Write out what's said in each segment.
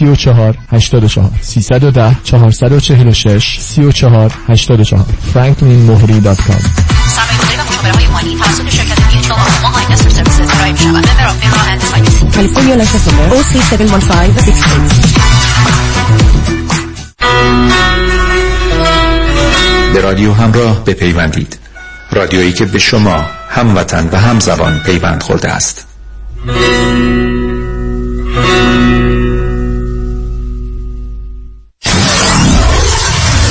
34 84 310 446 34 84 franklinmohri.com سرمایه‌گذاری و مشاوره های مالی توسط شرکت میوچوال آفاما های اینوستر سرویسز ارائه می‌شود. ممبر اف FINRA اند SIPC. California License Number 03716 به رادیو همراه بپیوندید رادیویی که به شما هموطن و همزبان پیوند خورده است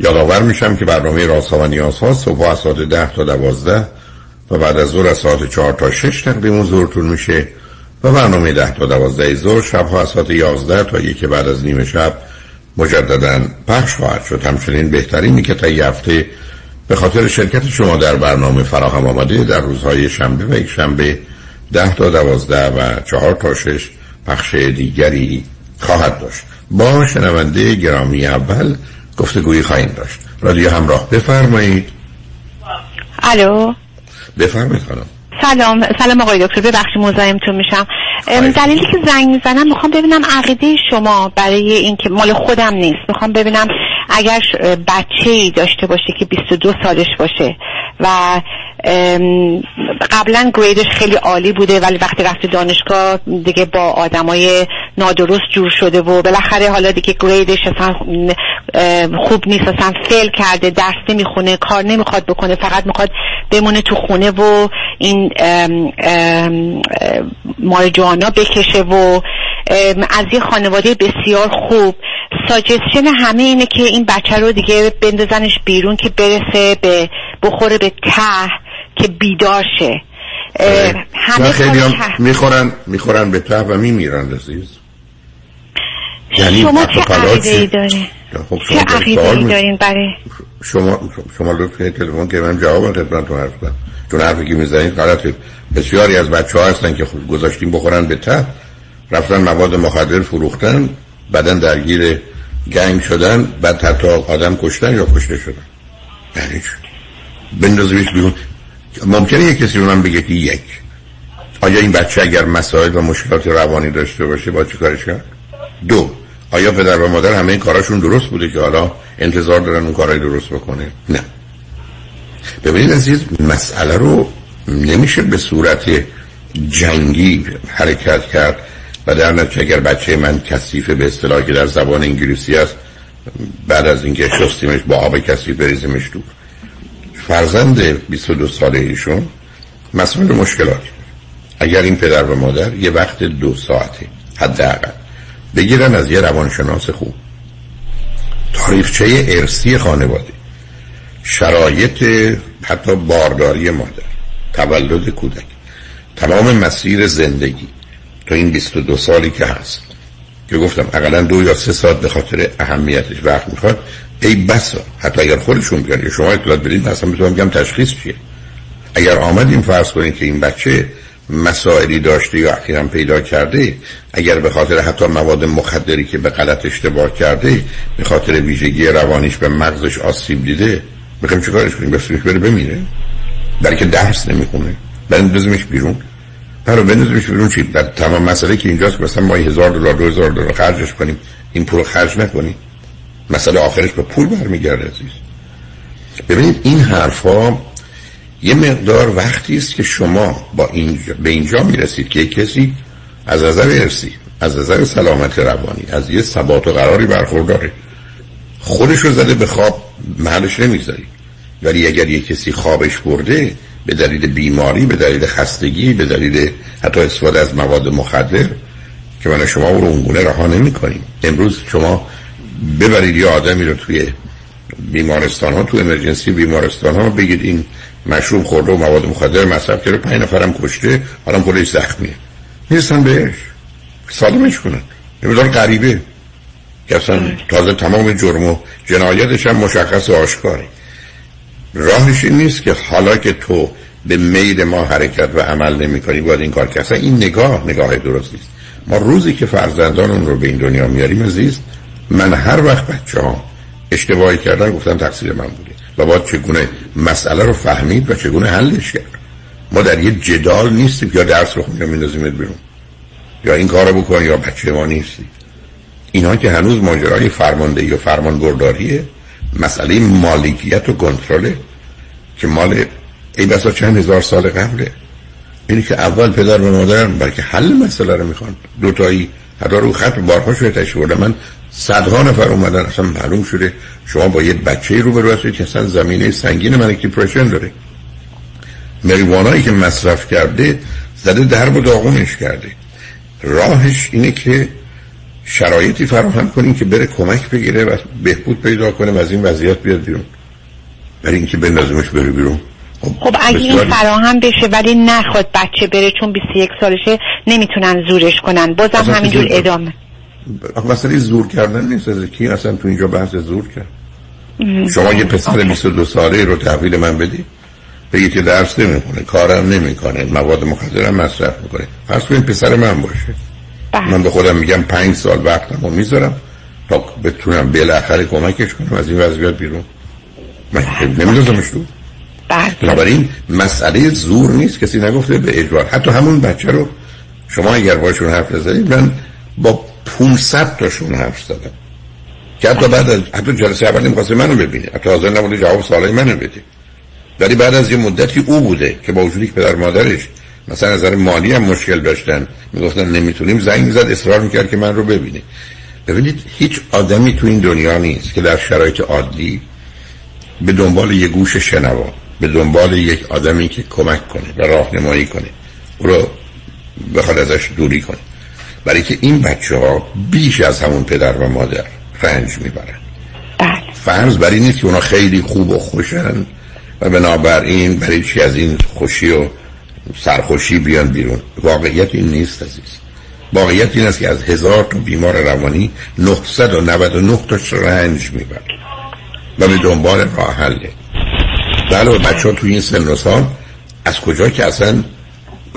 یادآور میشم که برنامه رازها و نیازها صبح از ساعت ده تا دوازده و بعد از ظهر از ساعت چهار تا شش تقدیم حضورتون میشه و برنامه ده تا دوازده ظهر شبها از ساعت یازده تا یکی بعد از نیمه شب مجددا پخش خواهد شد. همچنین بهترینی که تا هفته به خاطر شرکت شما در برنامه فراهم آمده در روزهای شنبه و یک شنبه ده تا دوازده و چهار تا شش پخش دیگری خواهد داشت. با شنونده گرامی اول گفتگویی خواهیم داشت. رادیو همراه. بفرمایید. الو. بفرمایید خانم. سلام. سلام آقای دکتر. ببخشید مزاحمتون میشم. دلیلی که زنگ می‌زنم می‌خوام ببینم عقیده شما برای اینکه مال خودم نیست. می‌خوام ببینم اگر بچه ای داشته باشه که 22 سالش باشه و قبلا گریدش خیلی عالی بوده ولی وقتی رفته دانشگاه دیگه با آدمای نادرست جور شده و بالاخره حالا دیگه گریدش اصلا خوب نیست اصلا فیل کرده درس نمی‌خونه کار نمی‌خواد بکنه فقط می‌خواد بمونه تو خونه و این مارجوانا بکشه و از یه خانواده بسیار خوب ساجستشن همه اینه که این بچه رو دیگه بندازنش بیرون که برسه به بخوره به ته که بیدار شه. همه خیلی هم. می‌خورن می‌خورن به ته و میمیرن عزیز. یعنی شما چه عقیده ای دارین؟ خب چه شما عقیده ای دارین برای؟ شما شما لطف کنید تلفن که من جواب خدمتتون حرف بزنم چون حرفی که می‌زنید غلطه. بسیاری از بچه ها هستن که خود گذاشتیم بخورن به ته. رفتن مواد مخدر فروختن. بعدا درگیر گنگ شدن بعد حتی آدم کشتن یا کشته شدن. یعنی؟ بندازیمش بیرون ممکنه یک کسی من بگه که یک. آیا این بچه اگر مسائل و مشکلات روانی داشته باشه با چی کارش کرد؟ دو. آیا پدر و مادر همه این کاراشون درست بوده که حالا انتظار دارن اون کارهای درست بکنه؟ نه. ببینید عزیز مسئله رو نمیشه به صورت جنگی حرکت کرد. و در نتیجه اگر بچه من کثیفه به اصطلاحی که در زبان انگلیسی است بعد از اینکه شستیمش با آب کثیف بریزیمش دور فرزند 22 ساله ایشون مسئول مشکلاتی اگر این پدر و مادر یه وقت دو ساعته حداقل بگیرن از یه روانشناس خوب. تاریخچه ارسی خانواده. شرایط حتی بارداری مادر. تولد کودک. تمام مسیر زندگی. تا این 22 سالی که هست. که گفتم اقلا دو یا سه ساعت به خاطر اهمیتش وقت می‌خواد ای بسا حتی اگر خودشون بیان یا شما اطلاع بدید اصلا می‌تونم بگم تشخیص چیه. اگر آمدیم فرض کنید که این بچه مسائلی داشته یا اخیرا پیدا کرده اگر به خاطر حتی مواد مخدری که به غلط اشتباه کرده به خاطر ویژگی روانیش به مغزش آسیب دیده می‌خوایم چیکارش کنیم؟ بسیارش بره بمیره. برای که درس نمی‌خونه. برای بزنش بیرون. برای بندازمش بیرون چی؟ در تمام مسئله که اینجاست مثلا ما هزار دلار دو هزار دلار خرجش کنیم این پول خرج نکنیم. مسئله آخرش به پول برمیگرده عزیز. ببینید این حرفا یه مقدار وقتی است که شما با اینجا به اینجا می‌رسید که کسی از نظر ارسی از نظر سلامت روانی از یه ثبات و قراری برخورداره خودش رو زده به خواب محلش نمی‌ذاری. ولی اگر یه کسی خوابش برده به دلیل بیماری به دلیل خستگی به دلیل حتی استفاده از مواد مخدر که من شما رو اونگونه رها نمی کنیم امروز شما ببرید یه آدمی رو توی بیمارستان ها تو امرجنسی بیمارستان ها بگید این مشروب خورده و مواد مخدر مصرف کرده پنج نفرم کشته حالا پلیس زخمیه. می‌رسن بهش. سالمش کنن. یه غریبه. که اصلا تازه تمام جرم و جنایتش هم مشخص و آشکاری راهش این نیست که حالا که تو به میل ما حرکت و عمل نمی کنی باید این کار که این نگاه نگاه درستی است ما روزی که فرزندان اون رو به این دنیا میاریم عزیز من هر وقت بچه ها اشتباهی کردن گفتن تقصیر من بوده. و باید چگونه مسئله رو فهمید و چگونه حلش کرد؟ ما در یه جدال نیستیم یا درس رو خونیم میندازیمت بیرون. یا این کار رو بکن یا بچه ما نیستی. اینا که هنوز ماجرای فرماندهی و فرمان برداریه مسئله مالکیت و کنترله که مال ای بسا چند هزار سال قبله. اینی که اول پدر و مادر بلکه حل مسئله رو می‌خوان. دوتایی حتی رو خط بارها شده تشکر من صدها نفر اومدن اصلا معلوم شده شما با یه بچه رو برو هستید که اصلا زمینه سنگین منک دیپریشن داره. مریوانایی که مصرف کرده زده درب و داغونش کرده. راهش اینه که شرایطی فراهم کنیم که بره کمک بگیره و بهبود پیدا کنه و از این وضعیت بیاد بیرون. برای اینکه بندازمش بره بیرون. خب, خب اگه این فراهم بشه ولی نخواد بچه بره چون 21 سالشه نمی‌تونن زورش کنن. بازم همینجور ادامه. مسئله زور کردن نیست. از کی اصلا تو اینجا بحث زور کرد؟ شما یه پسر 22 ساله رو تحویل من بدی بگید که درس نمی‌کنه کارم نمی‌کنه مواد مخدر هم مصرف می‌کنه. پس این پسر من باشه. من به خودم میگم پنج سال وقتم رو می‌ذارم تا بتونم بالاخره کمکش کنم از این وضعیت بیرون. من نمیدازمش تو. بله. بنابراین مسئله زور نیست. کسی نگفته به اجبار. حتی همون بچه رو شما اگر باشون حرف نزدید من با 500 تاشون حرف زدم. که حتی بعد از حتی جلسه اولی می‌خواسته منو ببینه. حتی حاضر نبوده جواب سوالای منو بده. ولی بعد از یه مدتی او بوده که با وجودی که پدر مادرش مثلا از نظر مالی هم مشکل داشتن. می‌گفتن نمی‌تونیم. زنگ زد اصرار می‌کرد که من رو ببینه. ببینید هیچ آدمی تو این دنیا نیست که در شرایط عادی به دنبال یه گوش شنوا به دنبال یک آدمی که کمک کنه و راهنمایی کنه. او رو بخواد ازش دوری کنه. برای که این بچه ها بیش از همون پدر و مادر رنج می‌برن. بله. فرض بر این که اونا خیلی خوب و خوشن و بنابراین برای چی از این خوشی و سرخوشی بیان بیرون. واقعیت این نیست عزیز. واقعیت این است که از هزار تا بیمار روانی 999 تاش رنج می‌برن و به دنبال راه حله بله بچه ها توی این سن و سال از کجا که اصلا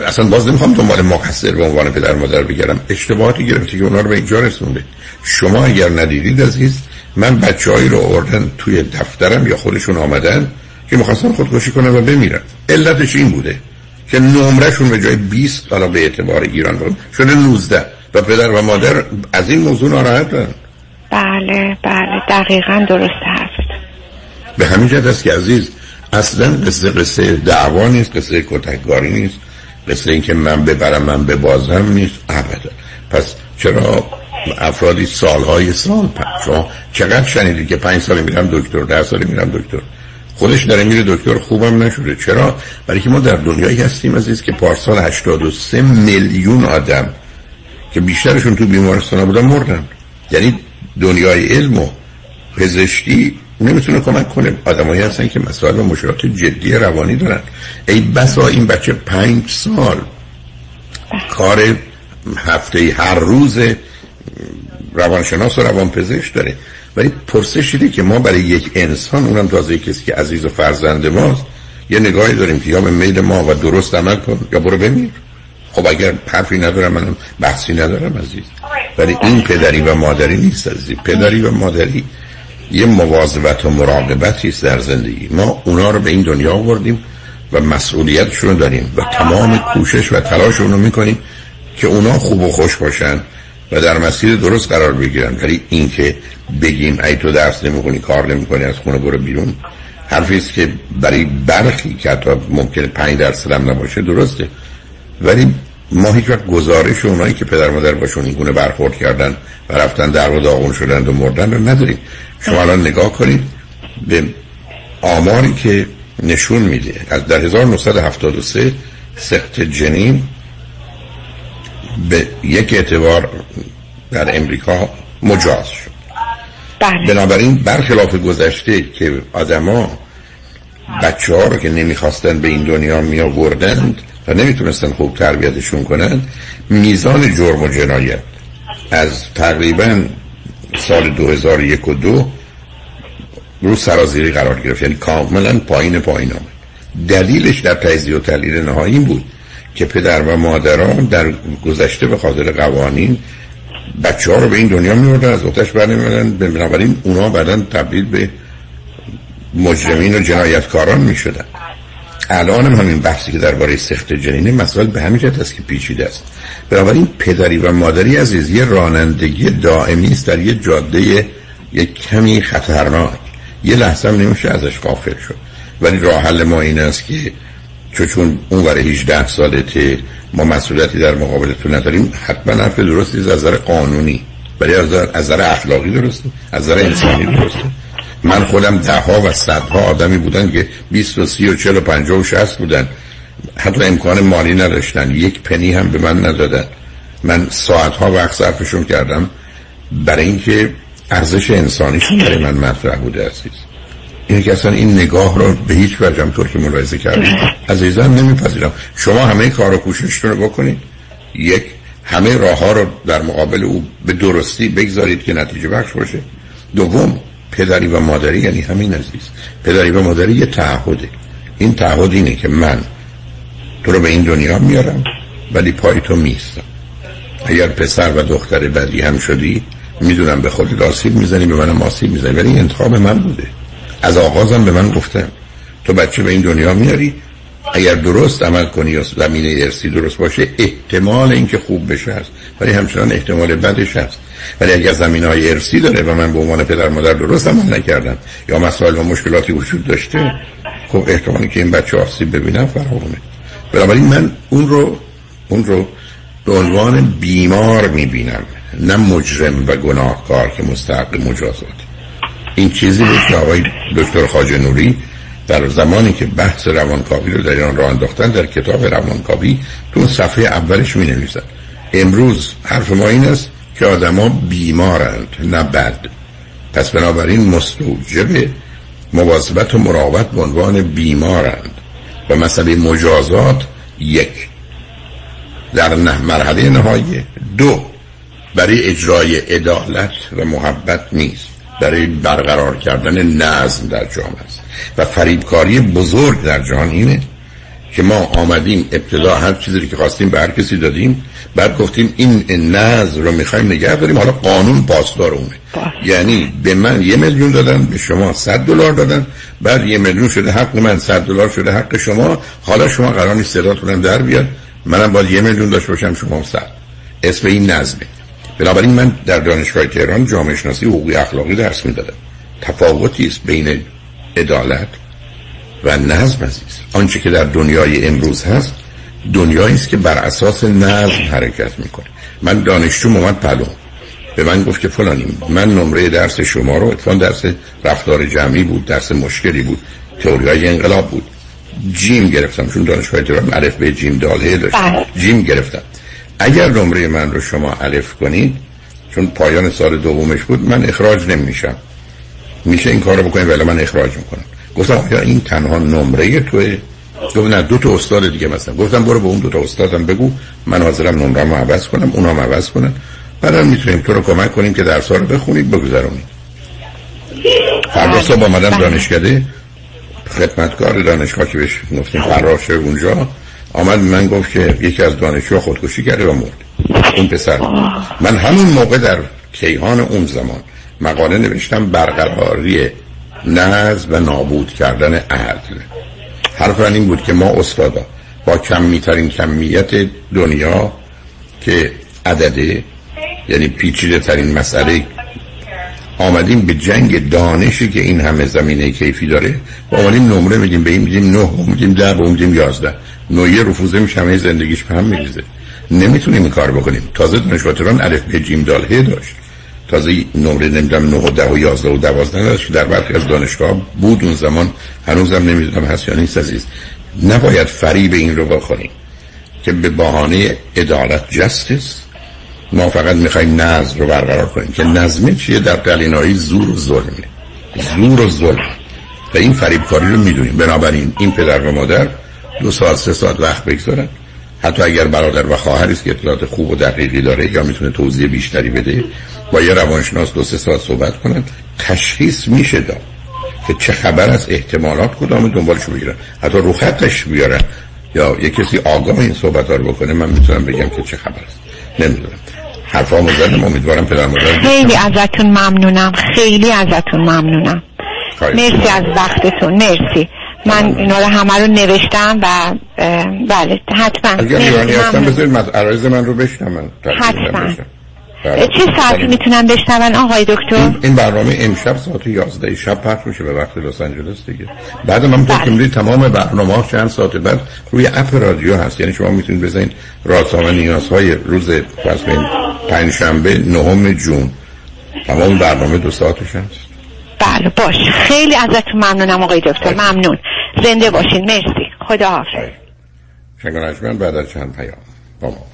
اصلا باز نمی‌خوام دنبال مقصر به عنوان پدر مادر بگیرم اشتباهاتی گرفته که اونا رو به اینجا رسونده. شما اگر ندیدید عزیز من بچه هایی رو آوردن توی دفترم یا خودشون آمدن که می‌خواستن خودکشی کنن و بمیرن. علتش این بوده. که نمرشون به جای 20 حالا به اعتبار ایران بود. شده 19 و پدر و مادر از این موضوع ناراحتن بله بله. دقیقا درست حرفت. به همین جد است که عزیز اصلا قصه قصه دعوا نیست قصه کتکگاری نیست. قصه اینکه من ببرم من ببازم نیست. ابدا. پس چرا افرادی سالهای سال شما چقدر شنیدید که پنج سال میرم دکتر ده سال میرم دکتر؟ خودش داره میره دکتر خوبم نشده. چرا؟ برای که ما در دنیایی هستیم عزیز که پارسال 83 میلیون آدم که بیشترشون تو بیمارستان بودن مردن. یعنی دنیای علم و پزشکی نمی‌تونه کمک کنه. آدمایی هستن که مسائل و مشکلات جدی روانی دارن. ای بسا این بچه پنج سال کار هفته هر روز روانشناس و روانپزشک داره. ولی پرسش اینه که ما برای یک انسان اونم تازه کسی که عزیز و فرزند ماست یه نگاهی داریم که یا به میل ما و درست عمل کن یا برو بمیر. خب اگر حرفی ندارم منم بحثی ندارم عزیز. ولی این پدری و مادری نیست عزیز. پدری و مادری یه مواظبت و مراقبتی است در زندگی. ما اونا رو به این دنیا آوردیم و مسئولیتشون رو داریم و تمام کوشش و تلاش رو می‌کنیم که اونا خوب و خوش باشن. و در مسیر درست قرار بگیرن. ولی اینکه بگیم ای تو درس نمی‌کنی کار نمی‌کنی از خونه برو بیرون حرفی است که برای برخی که حتی ممکنه پنج درصد هم نباشه درسته. ولی ما هیچ وقت گزارش اونایی که پدر مادر باشون این گونه برخورد کردن و رفتن در و داغون شدن و مردن رو نداریم. شما الان نگاه کنید به آماری که نشون میده. از در 1973 سخت جنین به یک اعتبار در امریکا مجاز شد. بله. بنابراین برخلاف گذشته که آدما بچه ها رو که نمی‌خواستن به این دنیا می آوردند و نمی‌تونستن خوب تربیتشون کنند میزان جرم و جنایت از تقریبا سال 2001 و دو رو سرازیری قرار گرفت. یعنی کاملا پایین پایین آمد. دلیلش در تجزیه و تحلیل نهایی بود. که پدر و مادران در گذشته به خاطر قوانین بچه ها رو به این دنیا میوردن از اوتش برنمیدن بنابراین اونا بعدا تبدیل به مجرمین و جنایتکاران می‌شدن. الان هم همین بحثی که درباره سخت جنینه مسائل به همین جهت است که پیچیده است. بنابراین پدری و مادری عزیز یه رانندگی دائمی است در یه جاده یک کمی خطرناک. یه لحظه هم نمیشه ازش غافل شد. ولی راه حل ما این است که چون چون اون برای 18 سالته ما مسئولیتی در مقابلتون نداریم حتما حرف درستی از نظر قانونی. نظر- از نظر اخلاقی درسته از نظر انسانی درسته من خودم ده ها و صدها آدمی بودن که 20 و 30 و 40 و 50 و 60 بودن. حتی امکان مالی نداشتن یک پنی هم به من ندادن. من ساعت ها وقت صرفشون کردم. برای اینکه ارزش انسانیشون برای من مطرح بوده عزیز. این که اصلا این نگاه رو به هیچ وجه هم طور که ملاحظه کردیم عزیزم نمیپذیرم. شما همه کار و کوششتون رو بکنید. یک همه راه ها رو در مقابل او به درستی بگذارید که نتیجه بخش باشه. دوم پدری و مادری یعنی همین عزیز. پدری و مادری یه تعهده. این تعهد اینه که من تو رو به این دنیا میارم ولی پای تو میستم. اگر پسر و دختر بدی هم شدی می‌دونم به خودت آسیب می‌زنی به منم آسیب می‌زنی ولی انتخاب من بوده. از آغازم به من گفتم تو بچه به این دنیا میاری اگر درست عمل کنی یا زمینه ارسی درست باشه احتمال اینکه خوب بشه هست. ولی همچنان احتمال بدش هست. ولی اگر زمین های ارسی داره و من به عنوان پدر مادر درست عمل نکردم یا مسائل و مشکلاتی وجود داشته خب احتمالی که این بچه آسیب ببینم فراوانه. بنابراین من اون رو اون رو به عنوان بیمار می‌بینم. نه مجرم و گناهکار که مستحق مجازات. این چیزی بود که آقای دکتر خاج نوری در زمانی که بحث روانکاوی رو در ایران راه انداختن در کتاب روانکاوی تو صفحه اولش می نویسن امروز حرف ما این است که آدما بیمارند نه بد. پس بنابراین مستوجب مواظبت و مراقبت به عنوان بیمارند. و مسئله مجازات یک. در نه مرحله نهایی. دو. برای اجرای عدالت و محبت نیست. برای برقرار کردن نظم در جامعه است. و فریبکاری بزرگ در جهان اینه که ما آمدیم ابتدا هر چیزی که خواستیم به هر کسی دادیم بعد گفتیم این نظم رو می‌خوایم نگه داریم حالا قانون پاسدار اونه. یعنی به من یه میلیون دادن به شما صد دلار دادن بعد یه میلیون شده حق من صد دلار شده حق شما حالا شما قرار نیست صداتونم در بیاد منم باید یه میلیون داشته باشم شما صد. اسم این نظمه. بنابراین من در دانشگاه تهران جامعه شناسی حقوقی اخلاقی درس می‌دادم. تفاوتی است بین عدالت و نظم عزیز. آنچه که در دنیای امروز هست دنیایی است که بر اساس نظم حرکت می‌کنه. من دانشجو اومد پلو به من گفت که فلانی من نمره درس شما رو اتفاقا درس رفتار جمعی بود درس مشکلی بود تئوری های انقلاب بود. جیم گرفتم چون دانشگاه تهران الف به جیم داله داشت. بله. جیم گرفتم. اگر نمره من رو شما الف کنید چون پایان سال دومش بود من اخراج نمیشم. میشه این کار رو بکنید ولی من اخراج می‌کنم. گفتم آیا این تنها نمره توه؟ گفت نه دو تا استاد دیگه مثلا. گفتم برو به اون دو تا استادم بگو من حاضرم نمره‌مو عوض کنم اونام عوض کنن. بعدم می‌تونیم تو رو کمک کنیم که درس رو بخونید بگذرونید. فردا صبح آمدم دانشکده خدمتکار دانشگاه که بهش گفتیم فرار اونجا. آمد من گفت که یکی از دانشجو خودکشی کرده و مرد. اون پسر. من همون موقع در کیهان اون زمان مقاله نوشتم برقراری نظم و نابود کردن عدل. حرف این بود که ما استادا با کمیترین کمیت دنیا که عدده یعنی پیچیده ترین مسئله آمدیم به جنگ دانشی که این همه زمینه کیفی داره و آمدیم نمره میدیم به این میدیم نه میدیم ده و میدیم یازده. نویه رفوزه میشه همه زندگیش به هم میریزه. نمی‌تونیم این کار بکنیم. تازه دانشگاه الف به جیم دال داشت. تازه نمره نمی‌دونم 9 و 10 و 11 و 12 نداشت در برخی از دانشگاه بود اون زمان. هنوزم نمی‌دونم هست یا نیست عزیز. نباید فریب این رو بخوریم که به بهانه عدالت جستس. ما فقط می‌خوایم نظم رو برقرار کنیم که نظمه چیه؟ در قلینایی زور و ظلمه زور و ظلم. و این فریبکاری رو می‌دونیم. بنابراین این پدر و مادر دو ساعت سه ساعت وقت بگذارن. حتی اگر برادر و خواهر است که اطلاعات خوب و دقیقی داره یا می‌تونه توضیح بیشتری بده با یه روانشناس دو سه ساعت صحبت کنن تشخیص میشه داد که چه خبر از احتمالات کدام دنبالشو بگیرن حتی رو خطش بیارن. یا یه کسی آگاه این صحبت ها رو بکنه من می‌تونم بگم که چه خبر است. نمی‌دونم. حرفا مزدم امیدوارم پدر مادر خیلی ازتون ممنونم. خیلی ازتون ممنونم. مرسی از وقتتون. مرسی. من اینا رو همه رو نوشتم و بله حتما. اگر ایرانی هستم بذارید عرایز من رو بشنم حتما. چه ساعتی می‌تونم بشنون؟ آقای دکتر؟ این برنامه امشب ساعت 11 شب پخش میشه به وقت لس آنجلس دیگه. بعد من بله. تمام برنامه ها چند ساعت بعد روی اپ رادیو هست. یعنی شما می‌تونید بزنید راسام نیازهای روز پس پنج شنبه نهم جون. تمام برنامه دو ساعتش هست. بله باش. خیلی ازتون ممنونم آقای دکتر. ممنون. زنده باشین. مرسی. خدا حافظ. شنگان بعد از چند پیام با ما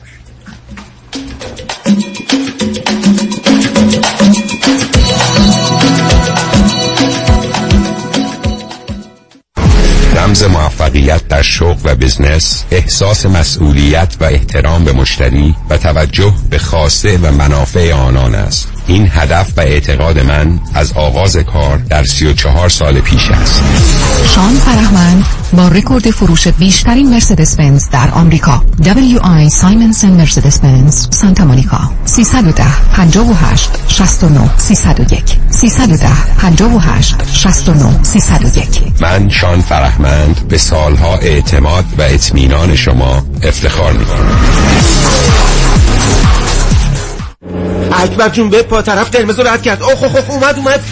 رمز موفقیت در شغل و بزنس احساس مسئولیت و احترام به مشتری و توجه به خواسته و منافع آنان است. این هدف و اعتقاد من از آغاز کار در 34 سال پیش است. شان فرهمند با رکورد فروش بیشترین مرسدس بنز در آمریکا. WI سایمنسن مرسدس بنز سانتا مونیکا. 310 58 69 301 310 58 69 301 من شان فرهمند به سالها اعتماد و اطمینان شما افتخار می کنم اکبر جون به پا طرف قرمز رد کرد. اوه اوه اومد اومد.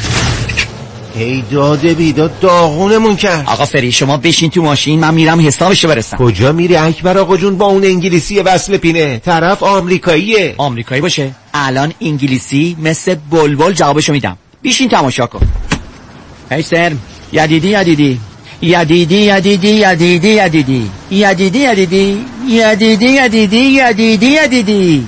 ای داده بیداد داغونمون کرد. آقا فری شما بشین تو ماشین من میرم حسابشو برسم. کجا میری اکبر آقا جون؟ با اون انگلیسی وصل پینه. طرف آمریکاییه. آمریکایی باشه. الان انگلیسی مثل بلبل جوابشو میدم. بیشین تماشا کن. هی سرم یدیدی یدیدی. یدیدی یدیدی یدیدی یدیدی. یدیدی یدیدی. یدیدی یدیدی یدیدی یدیدی.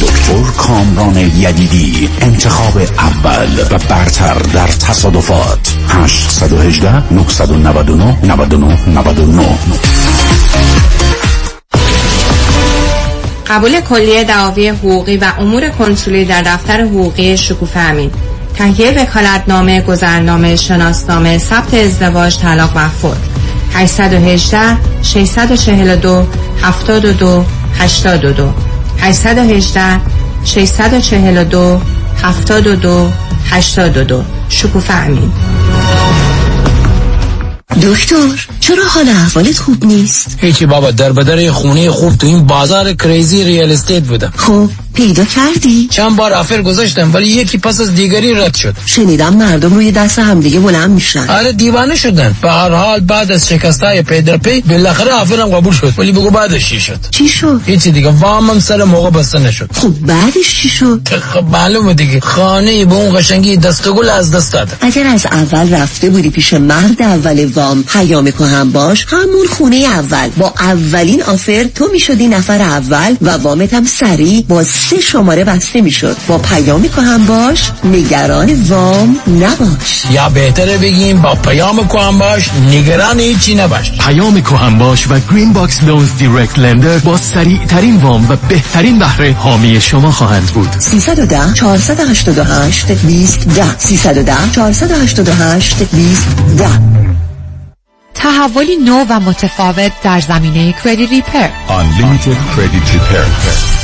دکتر کامران یدیدی انتخاب اول و برتر در تصادفات. 818 999 99 99 قبول کلیه دعاوی حقوقی و امور کنسولی در دفتر حقوقی شکوفه امین. تهیه وکالتنامه گذرنامه شناسنامه ثبت ازدواج طلاق و فوت. 818 642 72 82 818 642 72 82 شکوفه امین دکتر چرا حال احوالت خوب نیست؟ هیچی بابا در بدر خونه خوب تو این بازار crazy real estate بودم. خب پیدا کردی؟ چند بار offer گذاشتم ولی یکی پس از دیگری رد شد. شنیدم مردم روی دست همدیگه بلند میشن. آره دیوانه شدن. به هر حال بعد از شکستای پی در پی بالاخره offer م قبول شد. ولی بگو بعدش چی شد؟ چی شد؟ هیچی دیگه. وامم سر موقع بسته نشد. خب بعدش چی شد؟ خب معلومه دیگه. خانه به اون قشنگی دسته گل از دست داد. اگر از اول رفته بودی پیش مرد اول وام پیام کهن باش همون خونه اول. با اولین offer تو می‌شدی نفر اول و وامت هم سریع با سه شماره بسته می‌شد. با پیام کهن باش نگران وام نباش. یا بهتره بگیم با پیام کهن باش نگران هیچی نباش. پیام کهن باش و Green Box Loans direct lender با سریع ترین وام و بهترین بهره حامی شما خواهند بود. 310 488 20 10 310 488 20 10 تحولی نو و متفاوت در زمینه کردی ریپر Unlimited Credit Repair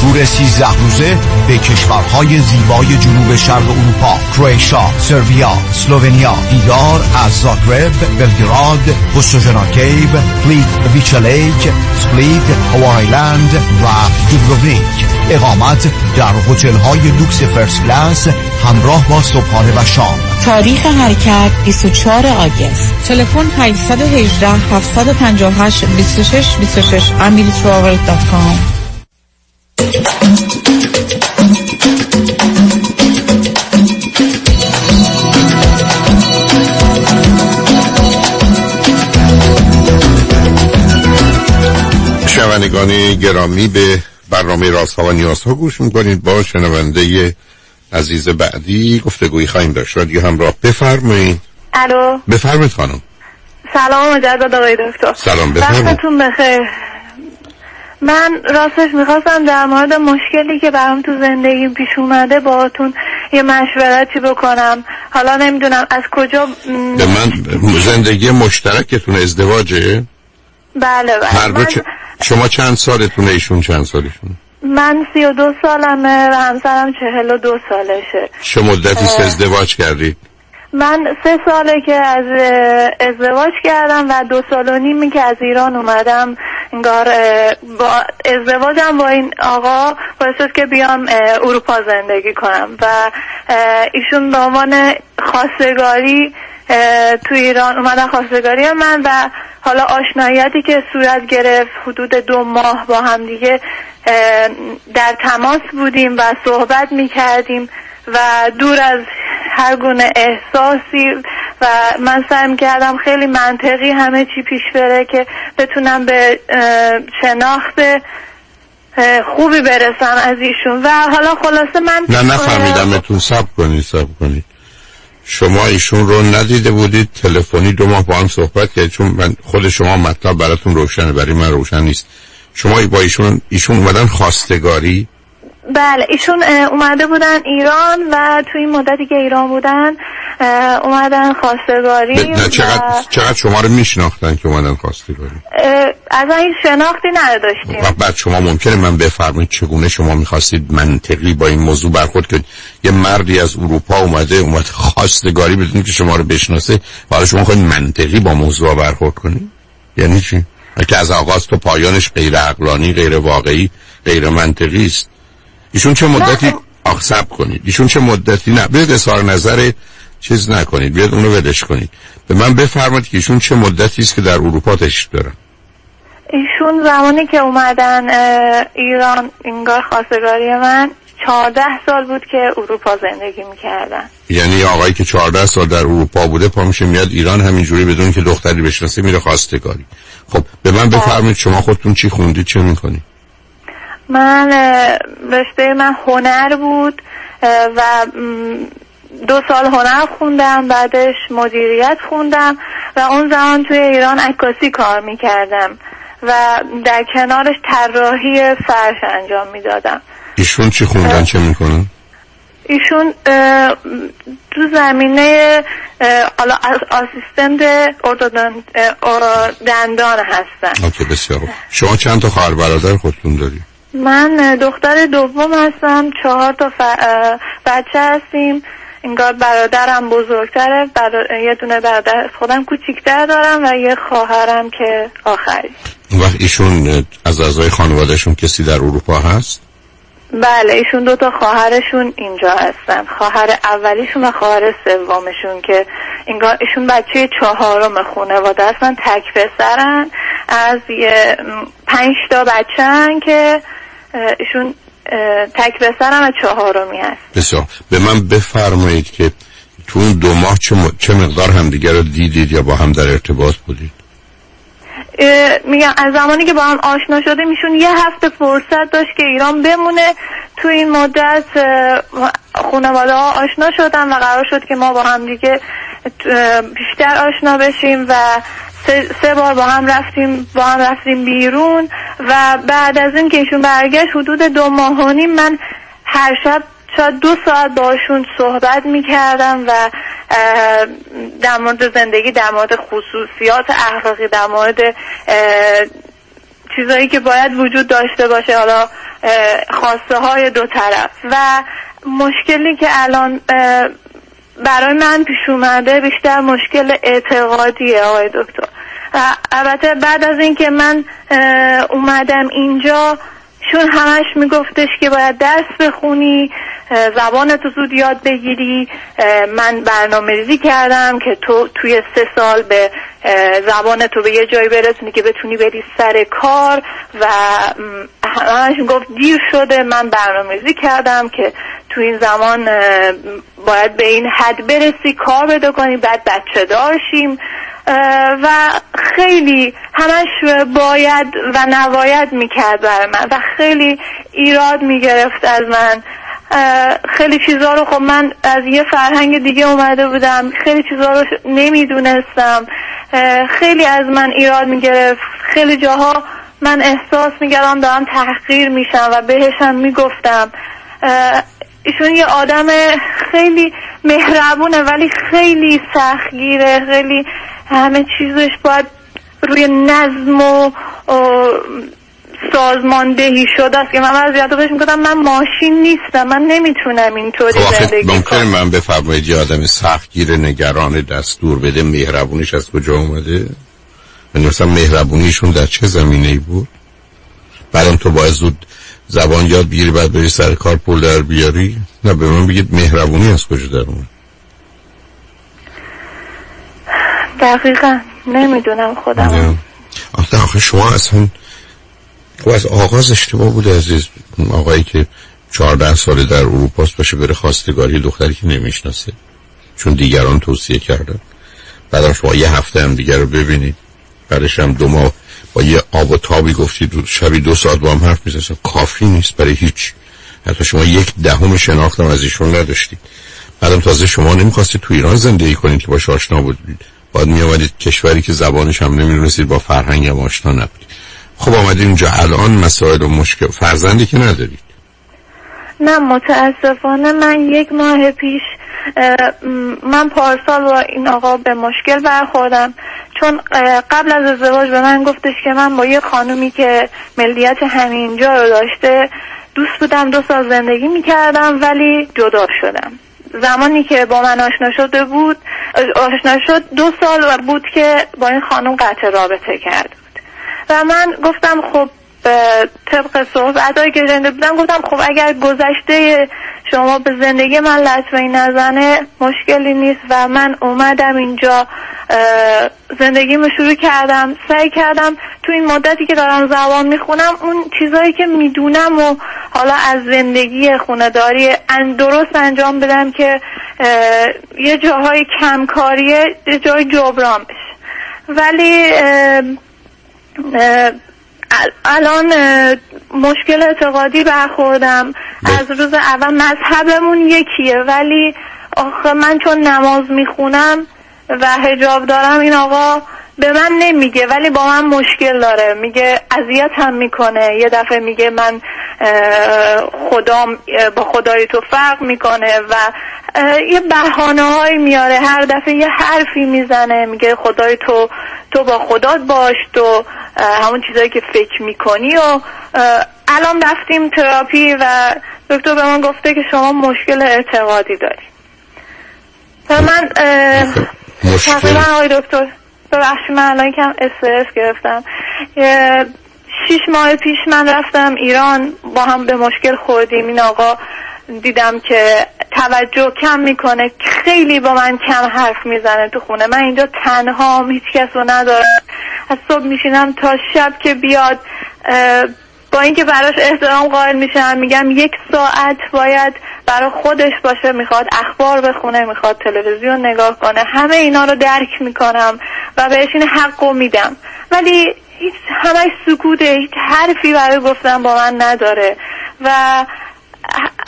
تور 13 روزه به کشورهای زیبای جنوب شرق اروپا کرواتیا، سربیا، اسلوونیا دیدار از زاگرب، بلگراد، بوسوژنا کیب، Plitvice Lake، سپلیت، Hvar Island و دوبروونیک. اقامت در هتل های لوکس first class همراه با صبحانه و شام. تاریخ حرکت 24 August. تلفن 818 758 26 26 amiritravel.com شنوندگان گرامی به برنامه رازها و نیازها گوش می‌کنید. با شنونده عزیز بعدی گفتگویی خواهیم داشت. رادیو همراه بفرمایید. الو. بفرمایید خانم. سلام مجدد آقای دکتر. سلام بفرمایید. وقتتون بخیر. من راستش می‌خواستم در مورد مشکلی که برام تو زندگیم پیش اومده باهاتون یه مشورتی بکنم. حالا نمی‌دونم از کجا م، به من زندگی مشترکتون ازدواجه؟ بله هر بله دو چ- شما چند سالتونه ایشون چند سالشون؟ من سی و دو سالمه و همسرم چهل و دو سالشه. چه مدتی است ازدواج کردید؟ من سه ساله که از اه، ازدواج کردم و دو سال و نیمی که از ایران اومدم. انگار با ازدواجم با این آقا باعث شد که بیام اروپا زندگی کنم و ایشون به عنوان خواستگاری تو ایران اومدن خواستگاری من و حالا آشناییتی که صورت گرفت حدود دو ماه با هم دیگه در تماس بودیم و صحبت می کردیم و دور از هر گونه احساسی و من سعی کردم خیلی منطقی همه چی پیش بره که بتونم به شناخت خوبی برسم از ایشون. و حالا خلاصه من نه نفهمیدمتون سب کنید سب کنید. شما ایشون رو ندیده بودید. تلفنی دو ماه با هم صحبت کردید چون من خود شما مطلب براتون روشنه. برای من روشن نیست. شما با ایشون ایشون اومدن خواستگاری؟ بله ایشون اومده بودن ایران و توی این مدتی که ایران بودن اومدن خواستگاری چقدر و چقدر شما رو میشناختن که اومدن خواستگاری؟ از این شناختی نداشتیم. و بعد شما ممکنه من بفرمایید چگونه شما می‌خواستید منطقی با این موضوع برخورد کنید؟ یه مردی از اروپا اومده اومد خواستگاری بدون که شما رو بشناسه حالا شما خواهید منطقی با موضوع برخورد کنید؟ یعنی چی؟ که از آغاز تو پایانش غیر عقلانی غیر واقعی غیر منطقی است. ایشون چه مدتی آخ صبر کنید. ایشون چه مدتی نه بیاید اظهار نظر چیز نکنید. بیاید اونو ولش کنید. به من بفرمایید که ایشون چه مدتی است که در اروپا تشریف دارن. ایشون زمانی که اومدن ایران انگار خواستگاری من چهارده سال بود که اروپا زندگی می‌کردن. یعنی آقایی که 14 سال در اروپا بوده پا میشه میاد ایران همینجوری بدون که دختری بشناسه میره خواستگاری. خب به من بفرمایید شما خودتون چی خوندید چه می‌کنید من رشته من هنر بود و دو سال هنر خوندم بعدش مدیریت خوندم و اون زمان توی ایران عکاسی کار می‌کردم و در کنارش طراحی فرش انجام می‌دادم. ایشون چی خوندن؟ چه می‌کنن؟ ایشون تو زمینه حالا از- آسیستنت دندان هستن. اوکی بسیار شما چند تا خواهر برادر خودتون داری من دختر دوم هستم چهار تا ف... بچه هستیم. انگار برادرم بزرگتره. برا... یه دونه برادر خودم کوچیکتر دارم و یه خواهرم که آخری. وقت ایشون از اعضای خانوادهشون کسی در اروپا هست؟ بله ایشون دو تا خواهرشون اینجا هستن. خواهر اولیشون و خواهر سومشون که انگار ایشون بچه چهارم خانواده هستن تک پسرن. از یه پنج تا بچه که ایشون تک پسرن و چهارمی هست. بسیار. به من بفرمایید که تو اون دو ماه چه. چه مقدار همدیگه رو دیدید یا با هم در ارتباط بودید؟ میگم از زمانی که با هم آشنا شده میشون یه هفته فرصت داشت که ایران بمونه. تو این مدت خانواده ها آشنا شدن و قرار شد که ما با هم دیگه بیشتر آشنا بشیم و سه, بار با هم رفتیم با هم رفتیم بیرون و بعد از این که ایشون برگشت حدود دو ماه و نیم من هر شب شاید دو ساعت باشون صحبت می‌کردم و در مورد زندگی در مورد خصوصیات اخلاقی در مورد چیزایی که باید وجود داشته باشه حالا خواسته های دو طرف. و مشکلی که الان برای من پیش اومده بیشتر مشکل اعتقادیه آقای دکتر. البته بعد از اینکه من اومدم اینجا چون همش میگفتش که باید درس بخونی زبان تو زود یاد بگیری. من برنامه ریزی کردم که تو توی سه سال به زبان تو به یه جایی برسونی که بتونی بری سر کار و همش می‌گفت دیر شده. من برنامه ریزی کردم که تو این زمان باید به این حد برسی کار پیدا کنی بعد بچه داشیم و خیلی همش باید و نباید می‌کرد برای من و خیلی ایراد می‌گرفت از من. خیلی چیزا رو خب من از یه فرهنگ دیگه اومده بودم. خیلی چیزا رو نمی‌دونستم. خیلی از من ایراد می‌گرفت. خیلی جاها من احساس می‌کردم دارم تحقیر میشم و بهشم می‌گفتم. ایشون یه آدم خیلی مهربونه ولی خیلی سختگیره. خیلی همه چیزش باید روی نظم و سازماندهی شده است که من از بهش می‌گفتم. من ماشین نیستم. من نمی‌تونم اینطوری خب زندگی کنم. من بفرمایید یه آدم سختگیر نگران دستور بده مهربونیش از کجا اومده؟ من مثلا مهربونیشون در چه زمینه ای بود؟ بعدم تو باید زود زبان یاد بگیری بعد بری سر کار پول در بیاری؟ نه به من بگید مهربونی از کجا در اومد؟ دقیقا. نمی‌دونم خودم. آخه شما اصلا خب از آغاز اشتباه بوده عزیز. آقایی که 14 ساله در اروپاست باشه بره خواستگاری دختری که نمی‌شناسه. چون دیگران توصیه کردن. بعدم شما یه هفته هم دیگر رو ببینید. بعدش هم دو ماه با یه آب و تابی گفتید. شبی دو ساعت با هم حرف می‌زنید کافی نیست برای هیچ. حتی شما یک دهم شناختم از ایشون نداشتید. بعدم تازه شما نمی‌خواستید تو ایران زندگی کنید که باش آشنا بودید. باید می آمدید کشوری که زبانش هم نمی‌دونستید با فرهنگ هم آشنا نبودید. خب آمدید اینجا. الان مسائل و مشکل فرزندی که ندارید. نه متاسفانه من یک ماه پیش من پارسال با این آقا به مشکل برخوردم. چون قبل از ازدواج به من گفتش که من با یه خانومی که ملیت همینجا رو داشته دوست بودم دو سال زندگی می‌کردم ولی جدا شدم. زمانی که با من آشنا شده بود آشنا شد دو سال بود که با این خانم قطع رابطه کرد. و من گفتم خب طبق صحبت که شنیده بودم گفتم خب اگر گذشته شما به زندگی من لطمه نزنه مشکلی نیست و من اومدم اینجا زندگیمو شروع کردم سعی کردم تو این مدتی که دارم زبان می‌خونم اون چیزایی که می‌دونم و حالا از زندگی خونداری درست انجام بدم که یه جاهای کمکاریه یه جای جبران بشه. ولی الان مشکل اعتقادی برخوردم. از روز اول مذهبمون یکیه ولی آخه من چون نماز می‌خونم و هجاب دارم این آقا به من نمیگه ولی با من مشکل داره. میگه اذیت هم می‌کنه. یه دفعه میگه من اه، با خدای تو فرق می‌کنه و یه بحانه های میاره. هر دفعه یه حرفی می‌زنه میگه خدای تو تو با خدات باش تو همون چیزایی که فکر می‌کنی و الان رفتیم تراپی و دکتر به من گفته که شما مشکل اعتقادی داری. و من تقریبا آقای دکتر ببخشید من الان کم استرس گرفتم. شیش ماه پیش من رفتم ایران با هم به مشکل خوردیم. این آقا دیدم که توجه کم می‌کنه خیلی با من کم حرف می‌زنه تو خونه. من اینجا تنها هیچ کس رو ندارم. از صبح میشینم تا شب که بیاد با اینکه براش احترام قائل میشم میگم یک ساعت باید برای خودش باشه. می‌خواد اخبار بخونه می‌خواد تلویزیون نگاه کنه. همه اینا رو درک می‌کنم و بهش این حق میدم. ولی هیچ همش سکوته هیچ حرفی برای گفتن با من نداره. و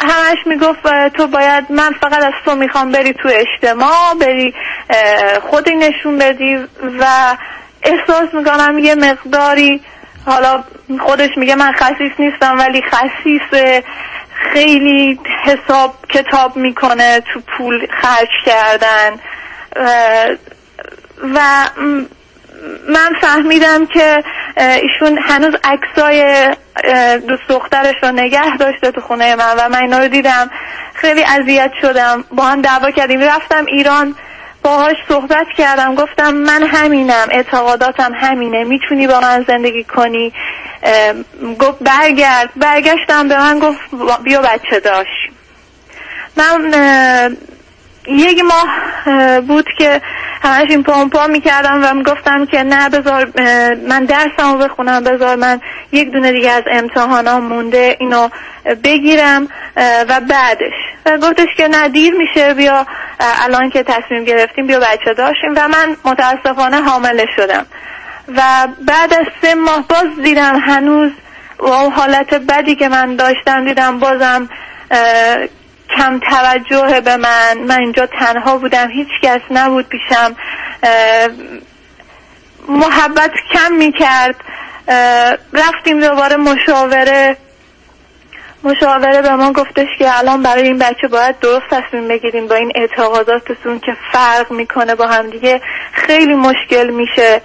همش می‌گفت تو باید من فقط از تو می‌خوام بری تو اجتماع بری خودی نشون بدی و احساس می‌کنم یه مقداری حالا خودش میگه من خصیص نیستم ولی خصیص خیلی حساب کتاب می‌کنه تو پول خرج کردن. و من فهمیدم که ایشون هنوز عکسای دوست دخترش رو نگه داشته تو خونه من و من اینا رو دیدم. خیلی اذیت شدم. با هم دعوا کردیم. رفتم ایران باهاش صحبت کردم. گفتم من همینم. اعتقاداتم همینه. می‌تونی با من زندگی کنی؟ گفت برگرد. برگشتم به من گفت بیا بچه داشت من یک ماه اه، بود که همش این پامپا می‌کردم و می‌گفتم که نه بذار من درسمو بخونم بذار من یک دونه دیگه از امتحانام مونده اینو بگیرم و بعدش. و گفتش که نه دیر میشه بیا الان که تصمیم گرفتیم بیا بچه داشتیم و من متاسفانه حامله شدم. و بعد از سه ماه باز دیدم هنوز و حالت بدی که من داشتم دیدم بازم کم توجه به من. من اینجا تنها بودم. هیچ کس نبود پیشم. محبت کم می‌کرد. رفتیم دوباره مشاوره. مشاوره به ما گفتش که الان برای این بچه باید درست تصمیم بگیریم با این اعتقاداتتون که فرق می‌کنه با هم دیگه. خیلی مشکل میشه.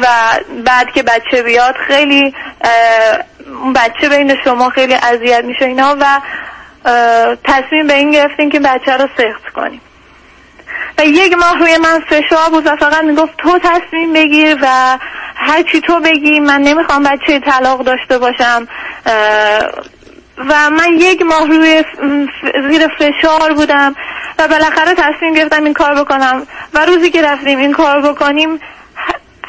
و بعد که بچه بیاد خیلی بچه بین شما خیلی اذیت میشه اینا و تصمیم به این گرفتیم که بچه رو سخت کنیم. و یک ماه روی من فشار بود و فقط می‌گفت تو تصمیم بگیر و هر چی تو بگی من نمی‌خوام بچه طلاق داشته باشم. و من یک ماه روی زیر فشار بودم و بالاخره تصمیم گرفتم این کار بکنم. و روزی که رفتیم این کار بکنیم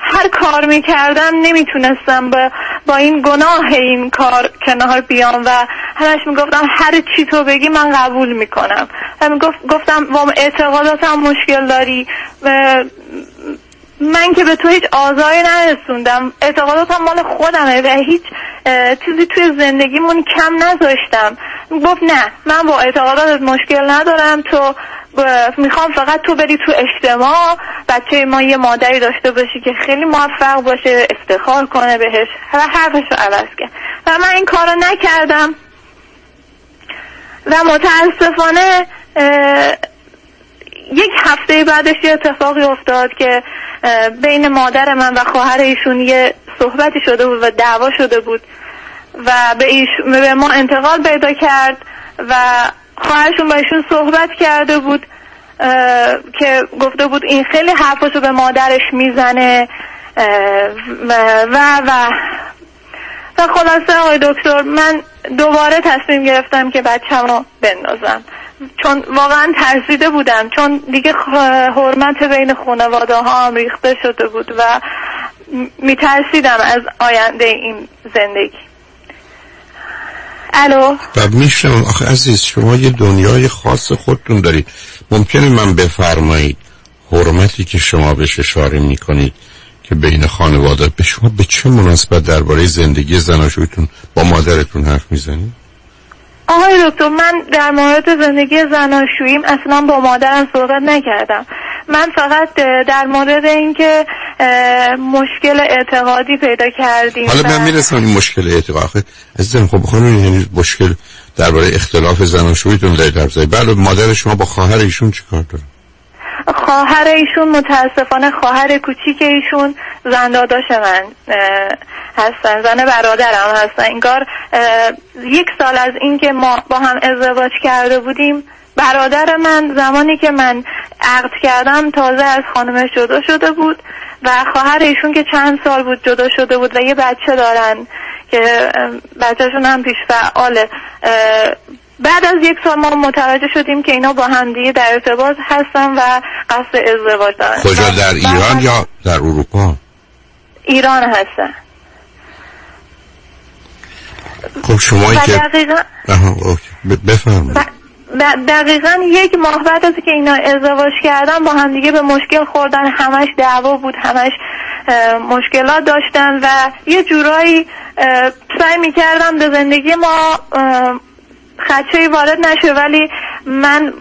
هر کار می‌کردم نمی‌تونستم با, با این گناه این کار کنار بیام و همش می‌گفتم هر چی تو بگی من قبول می‌کنم. و می‌گفت گفتم با اعتقاداتم مشکل داری و من که به تو هیچ آزاری نرسوندم. اعتقاداتم مال خودمه و هیچ چیزی توی زندگیمون کم نذاشتم. گفت نه من با اعتقاداتت مشکل ندارم تو می‌خوام فقط تو بری تو اجتماع بچه ما یه مادری داشته باشی که خیلی موفق باشه افتخار کنه بهش و حرفش رو عوض کرد. و من این کارو نکردم. و متاسفانه یک هفته بعدش یه اتفاقی افتاد که بین مادر من و خواهر ایشون یه صحبتی شده بود و دعوا شده بود و به, ایش... به ما انتقال پیدا کرد و خواهرشون با ایشون صحبت کرده بود که گفته بود این خیلی حرفاشو به مادرش می‌زنه و و و. و خلاصه آقای دکتر من دوباره تصمیم گرفتم که بچم رو بندازم. چون واقعا ترسیده بودم چون دیگه حرمت بین خانواده ها ریخته شده بود و میترسیدم از آینده این زندگی. الو. و میشنم آخه عزیز شما یه دنیای خاص خودتون دارید. ممکنه من بفرمایید حرمتی که شما بهش اشاره می‌کنید که بین خانواده به شما به چه مناسبت درباره زندگی زناشویتون با مادرتون حرف می‌زنید؟ آقای دکتر من در مورد زندگی زناشوییم اصلا با مادرم صحبت نکردم. من فقط در مورد اینکه مشکل اعتقادی پیدا کردیم حالا و- من می‌رسم این مشکل اعتقاد. عزیزم خب خانم یعنی مشکل درباره اختلاف زناشویتون دارید حرف زدید بله مادر شما با خواهر ایشون چیکار داره؟ خواهر ایشون متاسفانه خواهر کوچیک ایشون زنداداش من اه، هستن زن برادرم هستن. انگار یک سال از اینکه ما با هم ازدواج کرده بودیم برادر من زمانی که من عقد کردم تازه از خانمش جدا شده بود و خواهر ایشون که چند سال بود جدا شده بود و یه بچه دارن که بچهشون هم پیش فعاله. بعد از یک سال ما متوجه شدیم که اینا با هم دیگه در ارتباط هستن و قصد ازدواج دارن. کجا در ایران یا در اروپا؟ ایران هستن. خب شما که دقیقا. آها، اوکی. ب- بفرمایید. دقیقا یک ماه بعد از که اینا ازدواج کردن با هم دیگه به مشکل خوردن همش دعوا بود همش مشکلات داشتن و یه جورایی سعی می‌کردم به زندگی ما اه، خدشه‌ای وارد نشه ولی من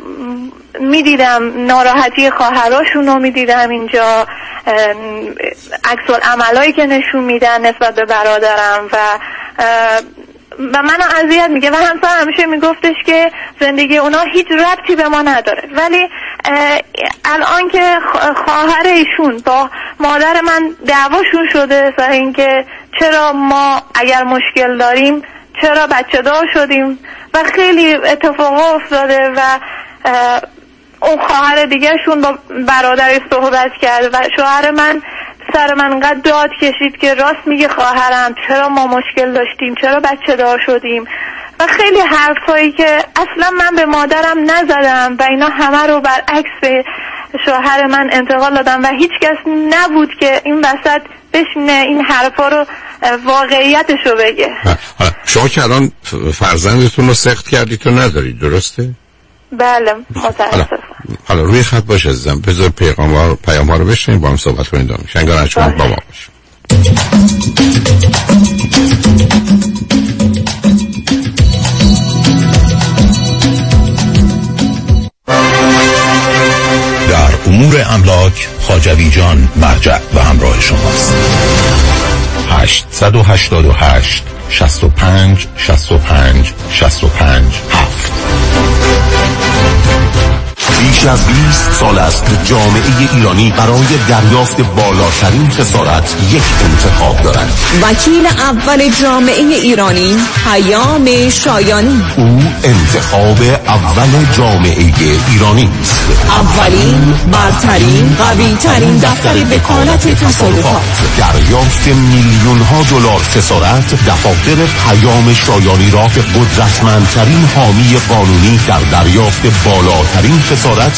می‌دیدم ناراحتی خواهراشون رو می‌دیدم اینجا عکس عملایی که نشون میدن نسبت به برادرم و و منو اذیت میگه و همسر همیشه میگفتش که زندگی اونا هیچ ربطی به ما نداره. ولی الان که خواهر ایشون با مادر من دعواشون شده سر اینکه چرا ما اگر مشکل داریم چرا بچه دار شدیم؟ و خیلی اتفاقا افتاده و اون خواهر دیگرشون با برادرش صحبت کرد و شوهر من سر من انقدر داد کشید که راست میگه خواهرم چرا ما مشکل داشتیم چرا بچه دار شدیم؟ و خیلی حرفایی که اصلا من به مادرم نزدم و اینا همه رو برعکس به شوهر من انتقال دادم و هیچ کس نبود که این وسط بشینه این حرفا رو واقعیتش رو بگه. شما که الان فرزندتون رو سخت کردید تو ندارید درسته؟ بله متاسف حالا روی خط باش عزیزم. بذار پیغام ها پیام ها رو بشنیم با هم صحبت کنید دارم شنگان اچمان با ما باش. در امور املاک خاجوی جان مرجع و همراه شماست. 888 65 65 65 7 بیش از 20 سال است که جامعه ایرانی برای دریافت بالاترین خسارت یک انتخاب دارد. وکیل اول جامعه ایرانی پیام شایانی. او انتخاب اول جامعه ایرانی است. اولین برترین قوی ترین دفتر وکالت تصالحات دریافت میلیون ها دلار خسارت دفاتر پیام شایانی را به قدرتمندترین حامی قانونی در دریافت بالاترین خسارت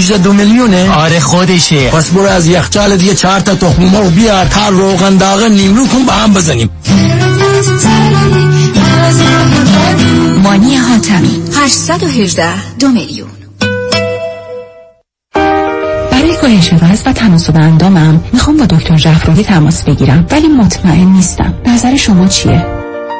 818 دو میلیونه؟ آره خودشه. پس برو از یخچال دیگه چهار تا تخم مرغ بیار. تا روغن داغ نیمرو کن با هم بزنیم. مانی حاتمی 818 دو میلیون. برای کاهش وزن و تناسب اندامم می‌خوام با دکتر جعفرودی تماس بگیرم ولی مطمئن نیستم. نظر شما چیه؟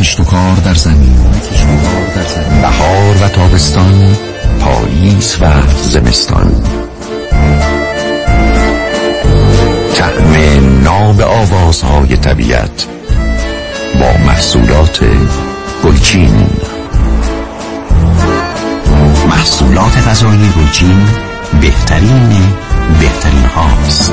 کشت و کار در زمین. بهار و تابستان پاییز و زمستان. تعم ناب آوازهای طبیعت با محصولات گلچین. محصولات غذایی گلچین بهترین بهترین هاست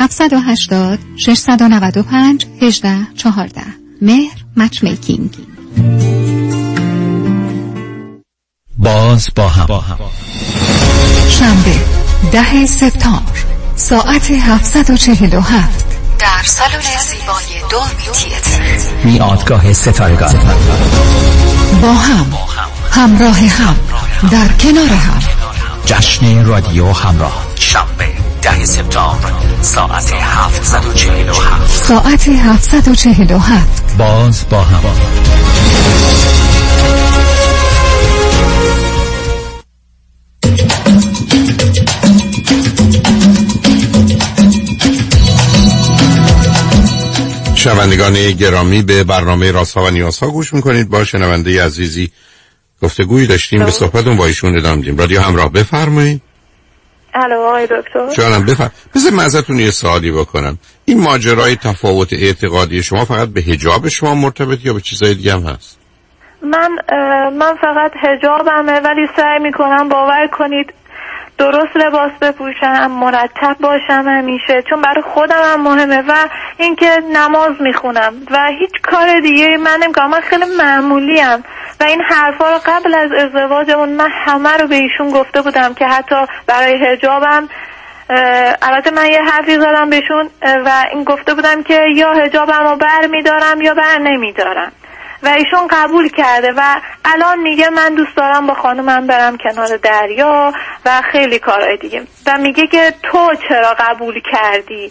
780 695 18 14 مهر مچ میکینگ. باز با هم. شنبه ده سپتامبر ساعت 747 در سالن زیبای دولبی تیتر. میادگاه ستارگان. با هم. همراه هم. در کنار هم. جشن رادیو همراه. شنبه ده سپتامبر ساعت 747 ساعت 747 باز با هم. شنوندگان گرامی به برنامه راسا و نیاسا گوش می‌کنید. با شنونده عزیزی گفتگویی داشتیم به صحبتون با ایشون ادامه میدیم. رادیو همراه بفرمایید. الو آقای دکتر. جانم بفرم. بذار من ازتون یه سوالی بکنم. این ماجرای تفاوت اعتقادی شما فقط به حجاب شما مرتبط یا به چیزای دیگه هم هست؟ من من فقط هجابمه ولی سعی می‌کنم باور کنید درست لباس بپوشم مرتب باشم همیشه چون برای خودم هم مهمه و اینکه نماز می‌خونم و هیچ کار دیگه من نمی‌کنم. من خیلی معمولی ام و این حرفا رو قبل از ازدواجمون من همه رو به ایشون گفته بودم که حتی برای هجابم البته من یه حرفی زدم بهشون و این گفته بودم که یا هجابم رو بر میدارم یا بر نمیدارم. و ایشون قبول کرده و الان میگه من دوست دارم با خانومم برم کنار دریا و خیلی کارهای دیگه. و میگه که تو چرا قبول کردی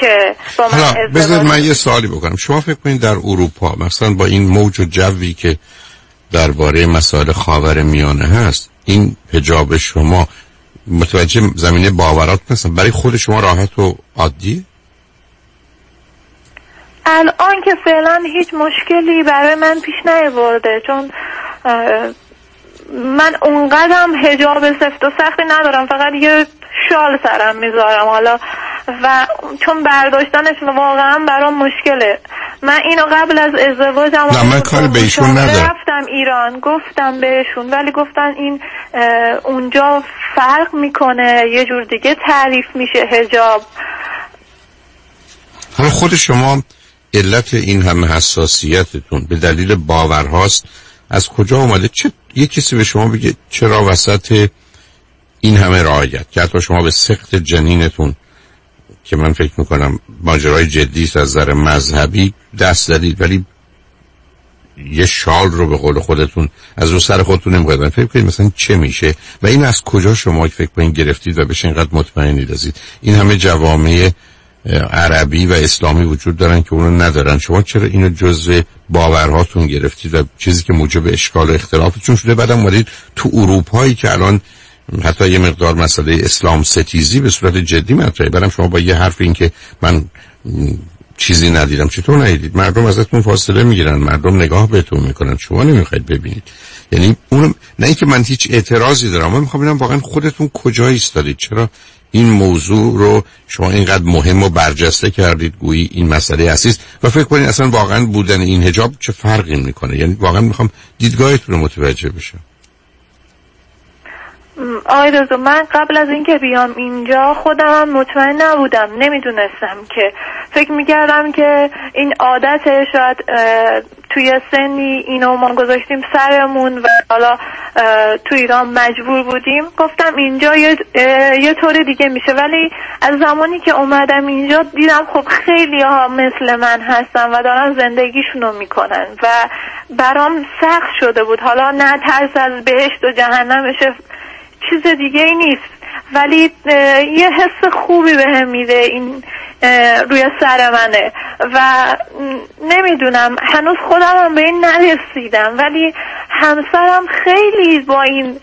که با من بذار من یه سوالی بکنم. شما فکر کنید در اروپا مثلا با این موج و جوی که درباره مسائل خاور میانه هست این حجاب شما متوجه زمینه باورات مثلا برای خود شما راحت و عادی الان که فعلا هیچ مشکلی برای من پیش نیاورده چون من اونقدرم هجاب سفت و سختی ندارم فقط یه شال سرم می‌ذارم حالا. و چون برداشتنش واقعا برام مشکله. من اینو قبل از ازدواجم نه، من کاری به ایشون مشاوره ندارم. رفتم ایران گفتم بهشون ولی گفتن این اونجا فرق می‌کنه یه جور دیگه تعریف میشه هجاب حالا خود شما علت این همه حساسیتتون به دلیل باورهاست. از کجا اومده؟ چه یه کسی به شما بگه چرا وسط این همه رعایت؟ که حتی شما به سخت جنینتون که من فکر می‌کنم ماجرای جدی از نظر مذهبی دست زدید ولی یه شال رو به قول خودتون از رو سر خودتون نمی‌خواید. فکر کنید مثلا چه میشه؟ و این از کجا شما فکر کنید گرفتید و بهش اینقدر مطمئنید ازید این همه جوامع عربی و اسلامی وجود دارن که اونو ندارن. شما چرا اینو جزء باورهاتون گرفتید و چیزی که موجب اشکال و اختلافتون شده؟ بعدم اومدید تو اروپایی که الان حتی یه مقدار مسئله اسلام ستیزی به صورت جدی مطرحه. برم شما با یه حرف این که من چیزی ندیدم چطور ندیدید؟ مردم ازتون فاصله می‌گیرن مردم نگاه بهتون می‌کنن. شما نمی‌خواید ببینید. یعنی اون نه اینکه من هیچ اعتراضی دارم من می‌خوام ببینم واقعا خودتون کجا ایستادید. چرا این موضوع رو شما اینقدر مهم و برجسته کردید گویی این مسئله اصلی و فکر کنید اصلا واقعا بودن این هجاب چه فرقی می‌کنه؟ یعنی واقعا می‌خوام دیدگاهتون رو متوجه بشم. آقای دکتر من قبل از اینکه بیام اینجا خودم مطمئن نبودم نمی‌دونستم که فکر می‌کردم که این عادت شاید توی سنی اینو ما گذاشتیم سرمون و حالا تو ایران مجبور بودیم. گفتم اینجا یه, یه طور دیگه میشه. ولی از زمانی که اومدم اینجا دیدم خب خیلی ها مثل من هستن و دارن زندگیشونو می‌کنن و برام سخت شده بود. حالا نه ترس از بهشت و جهنمشه چیز دیگه ای نیست. ولی یه حس خوبی به میده این روی سر منه. و نمی‌دونم هنوز خودم هم به این نرسیدم. ولی همسرم خیلی با این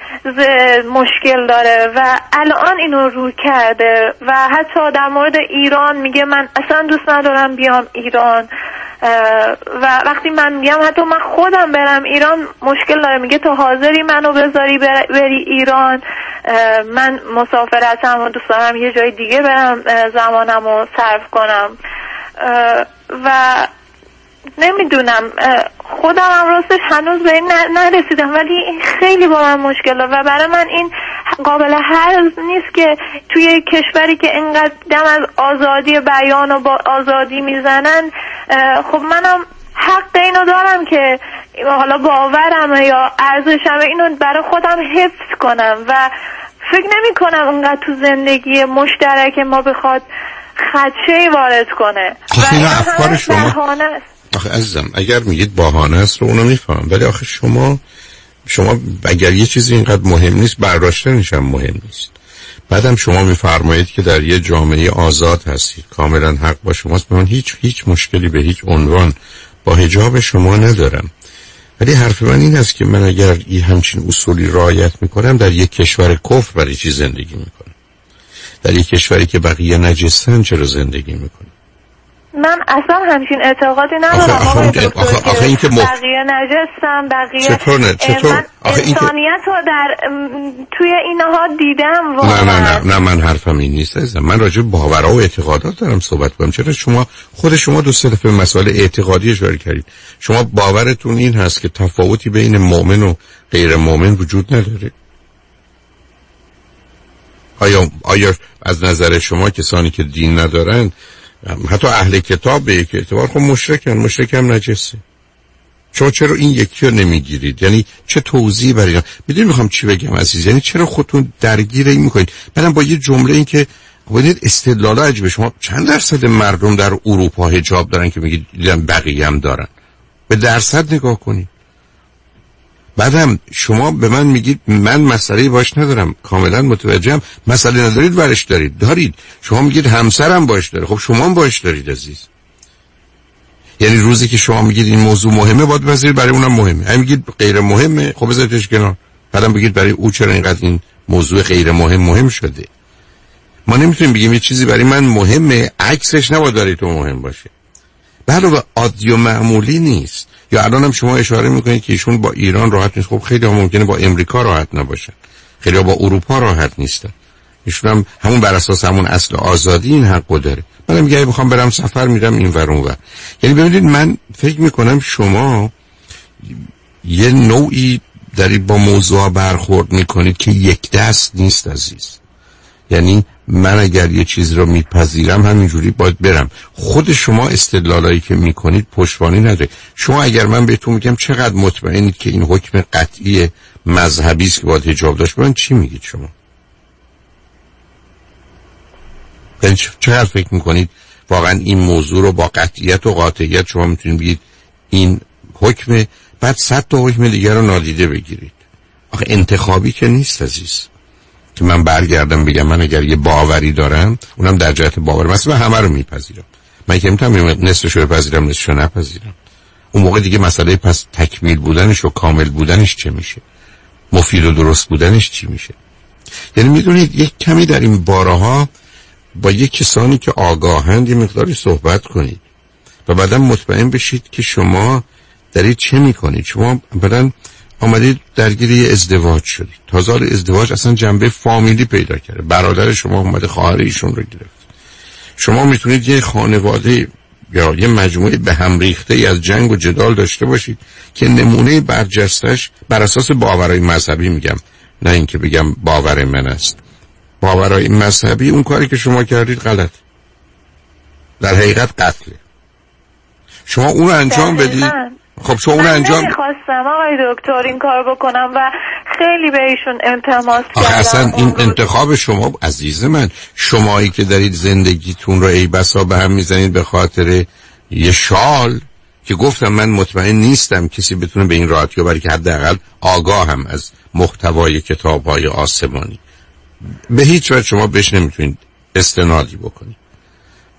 مشکل داره و الان اینو رو کرده. و حتی در مورد ایران میگه من اصلا دوست ندارم بیام ایران. و وقتی من میگم حتی من خودم برم ایران مشکل داره. میگه تو حاضری منو بذاری بر- بری ایران؟ من مسافرتم و دوست دارم یه جای دیگه برم زمانم رو صرف کنم. و نمی‌دونم خودم هم راستش هنوز به این نرسیدم ولی این خیلی با من مشکل داره و برای من این قابل حل نیست که توی کشوری که اینقدر دم از آزادی بیان و با آزادی می‌زنن خب منم حق اینو دارم که حالا باورم یا ارزشم اینو برای خودم حفظ کنم و فکر نمی کنم اونقدر تو زندگی مشترک ما بخواد خدشه وارد کنه آخه اینا و افکار شما. آخه عزیزم اگر میگید بهانه است رو اونو میفهم ولی آخه شما شما اگر یه چیزی اینقدر مهم نیست برداشتنش هم مهم نیست. بعدم شما میفرمایید که در یه جامعه آزاد هستید. کاملا حق با شماست. من هیچ هیچ مشکلی به هیچ عنوان با هجاب شما ندارم. ولی حرف من این است که من اگر این همچین اصولی رعایت می‌کنم در یک کشور کفر برای چی زندگی می‌کنم؟ در یک کشوری که بقیه نجستن چرا زندگی می‌کنم؟ من اصلا همچین اعتقادی ندارم. آخه- آخه- آخه- که آخه این که مخ- بقیه نجستم بقیه چطور نه؟ چطور؟ من آخه این که- انسانیت رو در توی اینها دیدم نه واقعا نه نه نه من حرفم این نیست عزیزم. من راجع به باورها و اعتقادات دارم صحبت کنم. چرا شما خود شما دو سه دفعه مسائل اعتقادی اشاره کردید شما باورتون این هست که تفاوتی بین مؤمن و غیر مؤمن وجود نداره؟ آیا آیا از نظر شما کسانی که دین ندارن حتی اهل کتاب به یک اعتبار خب مشرکن مشرک هم نجسه. شما چرا این یکی رو نمی‌گیرید؟ یعنی چه توضیحی برای اینا؟ می‌دونی می‌خوام چی بگم عزیز؟ یعنی چرا خودتون درگیر این می‌کنید؟ بعدم با یه جمله این که ببینید استدلال عجیبه. شما چند درصد مردم در اروپا حجاب دارن که میگید دیدم بقیه هم دارن؟ به درصد نگاه کنید. بعدم شما به من میگید من مسئله باش ندارم کاملا متوجهم. مسئله ندارید برش دارید. دارید. شما میگید همسرم باش داره. خب شما هم باش دارید عزیز. یعنی روزی که شما میگید این موضوع مهمه باید بذارید برای اونم مهمه. هم میگید غیر مهمه خب بذاریدش کنار. بعدم بگید برای او چرا اینقدر این موضوع غیر مهم مهم شده. ما نمی‌تونیم بگیم یه چیزی برای من مهمه عکسش نباید برای تو مهم باشه. علاوه عادی و معمولی نیست. یا الان هم شما اشاره می‌کنید که ایشون با ایران راحت نیست. خب خیلی هم ممکنه با امریکا راحت نباشن. خیلی با اروپا راحت نیستن. ایشون هم همون بر اساس همون اصل آزادی این حقو داره. منم میگه اگه بخوام برم سفر میرم این ور یعنی ببینید من فکر می‌کنم شما یه نوعی دارید با موضوع برخورد می‌کنید که یک دست نیست عزیز. یعنی من اگر یه چیز رو میپذیرم همینجوری باید برم. خود شما استدلالایی که می‌کنید پشتوانی نداره. شما اگر من بهتون میگم چقدر مطمئنید که این حکم قطعی مذهبی است که باید حجاب داشت من چی میگید شما؟ یعنی چقدر فکر می‌کنید واقعا این موضوع رو با قطعیت و قاطعیت شما می‌تونید بگید این حکم؟ بعد صد تا حکم دیگر رو نادیده بگیرید. آخه انتخابی که نیست عزیز. که من برگردم بگم من اگر یه باوری دارم اونم در جهت باور. مثلا همه رو میپذیرم. من که می‌تونم نصفش رو بپذیرم نصفش رو نپذیرم. اون موقع دیگه مسئله پس تکمیل بودنش و کامل بودنش چه میشه؟ مفید و درست بودنش چی میشه؟ یعنی می‌دونید یک کمی در این بارها با یک کسانی که آگاهند یه مقداری صحبت کنید و بعدا مطمئن بشید که شما دارید چه می‌کنید. شما بعدا آمدید درگیر یه ازدواج شدید. تازه ازدواج اصلا جنبه فامیلی پیدا کرده. برادر شما اومده خواهر ایشون رو گرفت. شما می‌تونید یه خانواده یا یه مجموعه به هم ریخته ای از جنگ و جدال داشته باشید که نمونه برجستش بر اساس باورهای مذهبی میگم. نه اینکه بگم باور من است. باورهای مذهبی اون کاری که شما کردید غلط. در حقیقت قتله. شما اون رو انجام بدید؟ خب شما اون انجام نمی‌خواستم آقای دکتر این کار بکنم و خیلی به ایشون التماس آخه کردم. اصلا این روز. انتخاب شما عزیز من شمایی که دارید زندگیتون رو ای بسا به هم می‌زنید به خاطر یه شال که گفتم من مطمئن نیستم کسی بتونه به این راحتی برای که حداقل آگاه هم از محتوای کتاب های آسمانی. به هیچ وجه شما بهش نمی‌تونید استنادی بکنید.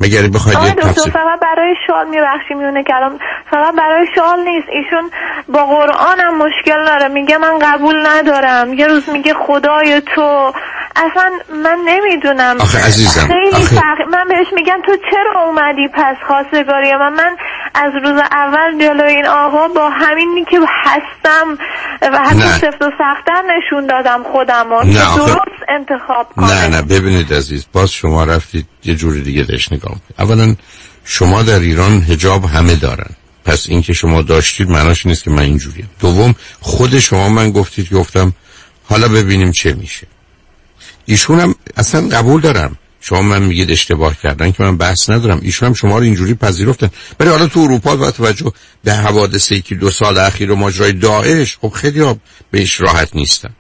مگر بخواید آقای یه دکتر فقط برای شال میبخشی میونه کلام فقط برای شال نیست. ایشون با قرآن هم مشکل داره. میگه من قبول ندارم. یه روز میگه خدای تو. اصلا من نمی‌دونم. آخه عزیزم، خیلی آخه- فرق من بهش میگم تو چرا اومدی پس خواستگاری من؟ من از روز اول جلوی این آقا با همینی که هستم و حتی. سفت و سختتر نشون دادم خودم و نه، که آخه- درست انتخاب کنم نه نه ببینید عزیز باز شما رفتید یه جوری دیگه داشت نگاه کنید. اولا شما در ایران هجاب همه دارن. پس اینکه شما داشتید معناش نیست که من اینجوریم دوم خود شما من گفتید گفتم حالا ببینیم چه میشه. ایشون هم اصلا قبول دارم. شما من میگید اشتباه کردن که من بحث ندارم. ایشون هم شما رو اینجوری پذیرفتن. ولی حالا تو اروپا با توجه به حوادث که دو سال اخیر و ماجرای داعش خب خیلی ها بهش راحت نیستن.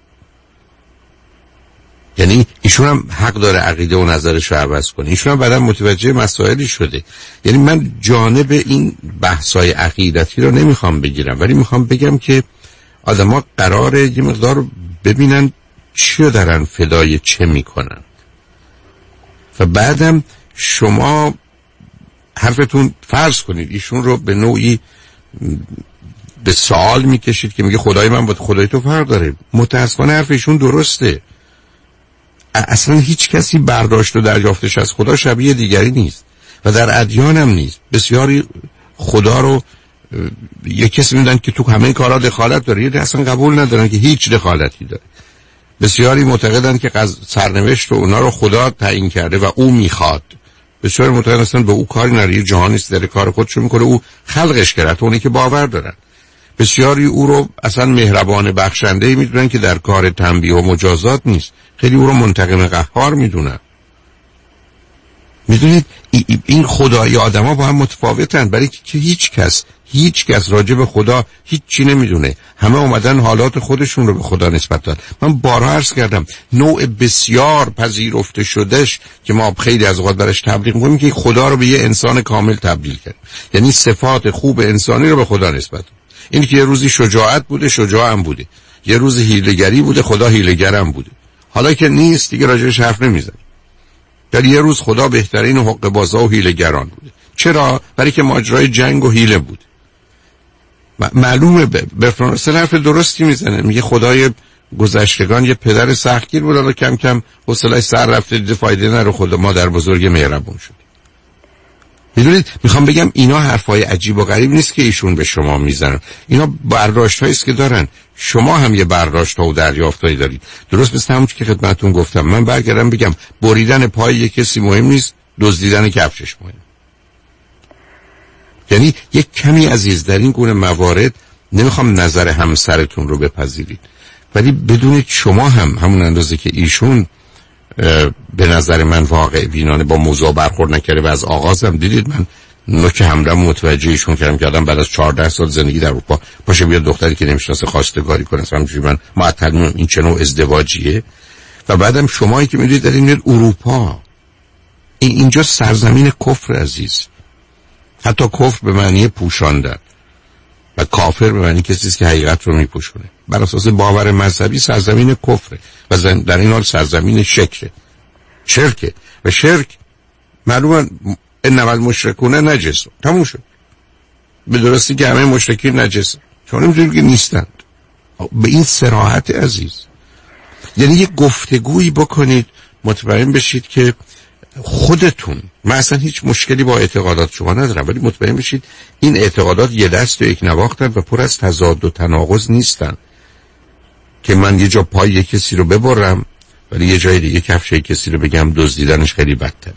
یعنی ایشون هم حق داره عقیده و نظرش رو عوض کنه. ایشون هم بعدا متوجه مسائلی شده. یعنی من جانب این بحثای عقیدتی رو نمی‌خوام بگیرم ولی می‌خوام بگم که آدما قراره یه مقدار ببینن چی رو دارن فدای چه می‌کنن. و بعدم شما حرفتون فرض کنید ایشون رو به نوعی به سوال می‌کشید که میگه خدای من با خدای تو فرق داره. متاسفانه حرف ایشون درسته. اصلا هیچ کسی برداشت و دریافتش از خدا شبیه دیگری نیست. و در ادیان هم نیست. بسیاری خدا رو یه کسی میدن که تو همه کارا دخالت داره. یه اصلا قبول ندارن که هیچ دخالتی داره. بسیاری معتقدن که. سرنوشت و اونا رو خدا تعیین کرده و او می‌خواد. بسیاری معتقدن اصلا به او کاری نداره. یه جهانی است داره کار خودشو می‌کنه. او خلقش کرده. اونی که باور دارن. بسیاری او رو اصلا مهربان بخشنده می‌دونن که در کار تنبیه و مجازات نیست. خیلی او رو منتقم قهار می‌دونن. می‌دونید این خدای آدما با هم متفاوتن. برای که هیچ کس هیچ کس راجع به خدا هیچ چی نمی‌دونه. همه اومدن حالات خودشون رو به خدا نسبت داد من بارها عرض کردم نوع بسیار پذیرفته شدهش که ما خیلی از اوقات برش تبلیغ می‌کنیم که خدا رو به یه انسان کامل تبدیل کرد. یعنی صفات خوب انسانی رو به خدا نسبت داد این که یه روزی شجاعت بوده شجاع هم بوده. یه روز هیلگری بوده خدا هیلگرم بوده. حالا که نیست دیگه راجعش حرف نمیزن در یه روز خدا بهترین حق بازا و هیلگران بوده. چرا؟ برای که ماجرای جنگ و هیله بود. معلومه برفرانسل حرف درستی می‌زنه. میگه خدای گذشتگان یه پدر سختگیر بود. حالا کم کم حوصله‌اش سر رفته دیده فایده نره خدا مادر بزرگ مهربون شد. می‌دونید؟ می‌خوام بگم اینا حرفای عجیب و غریب نیست که ایشون به شما می‌زنن. اینا برداشت است که دارن. شما هم یه برداشت ها و دریافتایی دارید. درست مثل همون که خدمتون گفتم. من برگردم بگم بریدن پای یک کسی مهم نیست دزدیدن کفشش مهم. یعنی یک کمی عزیز در این گونه موارد نمی‌خوام نظر همسرتون رو بپذیرید. ولی بدونید شما هم همون اندازه که ایشون به نظر من واقع بینانه با موضوع برخورد نکرده و از آغازم دیدید من نوک همدم متوجه ایشون کردم که آدم بعد از 14 سال زندگی در اروپا باشه بیاد دختری که نمی‌شناسه خواستگاری کنه. همینجوری من معطل این چه نوع ازدواجیه. و بعدم شمایی که می‌دونید در این اروپا. اینجا سرزمین کفر عزیز. حتی کفر به معنی پوشاندن و کافر به معنی کسی که حقیقت رو میپوشونه. بر اساس باور مذهبی سرزمین کفره و در این حال سرزمین شکره. شرکه. و شرک معلوما انما المشرکون نجس. تموم شد. به درستی که همه مشرکین نجس. چون نمی‌دونیم که نیستند. به این سراحت عزیز. یعنی یک گفتگویی بکنید مطمئن بشید که خودتون. من اصلا هیچ مشکلی با اعتقادات شما ندارم ولی مطمئن بشید این اعتقادات یه دست و یک نواختن و پر از تضاد و تناقض نیستن. که من یه جا پای یه کسی رو ببرم ولی یه جای دیگه کفش کسی رو بگم دزدیدنش خیلی بدتره.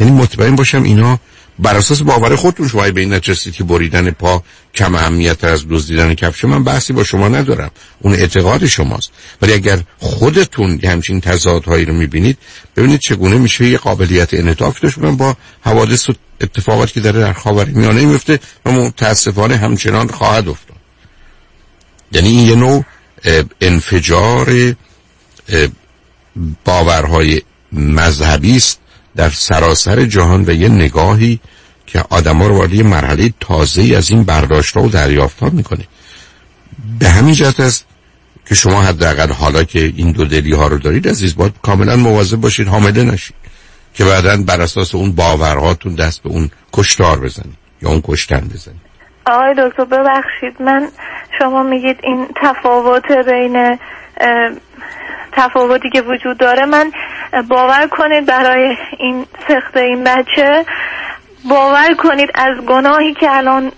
یعنی مطمئن باشم اینا بر اساس باور خودتون شما به این نچستید که بریدن پا کم اهمیت از دزدیدن کفش من بحثی با شما ندارم. اون اعتقاد شماست. ولی اگر خودتون همچین تضادهایی رو می‌بینید ببینید چگونه میشه یه قابلیت انعطاف داشت با حوادث و اتفاقاتی که داره در خاور میانه میفته و متاسفانه همچنان خواهد افتاد. یعنی این یه نوع انفجار باورهای مذهبی است در سراسر جهان و یه نگاهی که آدما رو وارد یه مرحله تازه از این برداشت و دریافت ها می‌کنه. به همین جهت است که شما حداقل حالا که این دو دلی ها رو دارید عزیز باید کاملا مواظب باشید حامله نشید که بعدا بر اساس اون باورهاتون دست به اون کشتار بزنید یا اون کشتن بزنید. آقای دکتر ببخشید. من شما میگید این تفاوت بین تفاوتی که وجود داره. من باور کنید برای این سخت این بچه باور کنید از گناهی که الان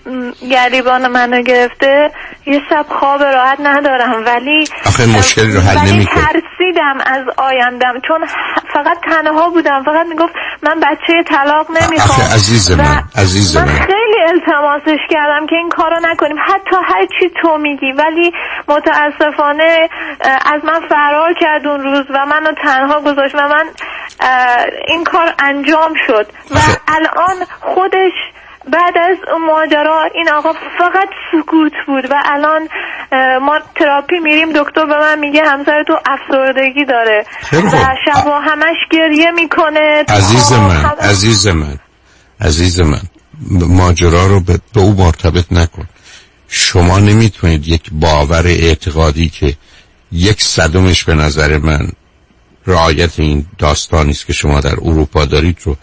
گریبان منو گرفته یه شب خواب راحت ندارم ولی آخه مشکلی رو حل نمی ترسیدم از آیندم چون فقط تنها بودم فقط می‌گفت من بچه طلاق نمی‌خوام. آخه عزیز من عزیز من خیلی التماسش کردم که این کارو نکنیم. حتی هر چی تو میگی ولی متاسفانه از من فرار کرد اون روز و منو تنها گذاشت و من این کار انجام شد. و الان خودش بعد از ماجرا این آقا فقط سکوت بود و الان ما تراپی میریم دکتر به من میگه همسر تو افسردگی داره. و شبا همش گریه می‌کنه. عزیز من عزیز من عزیز من ماجرا رو به او مرتبط نکن. شما نمی‌تونید یک باور اعتقادی که یک صدمش به نظر من رعایت این داستانی است که شما در اروپا دارید رو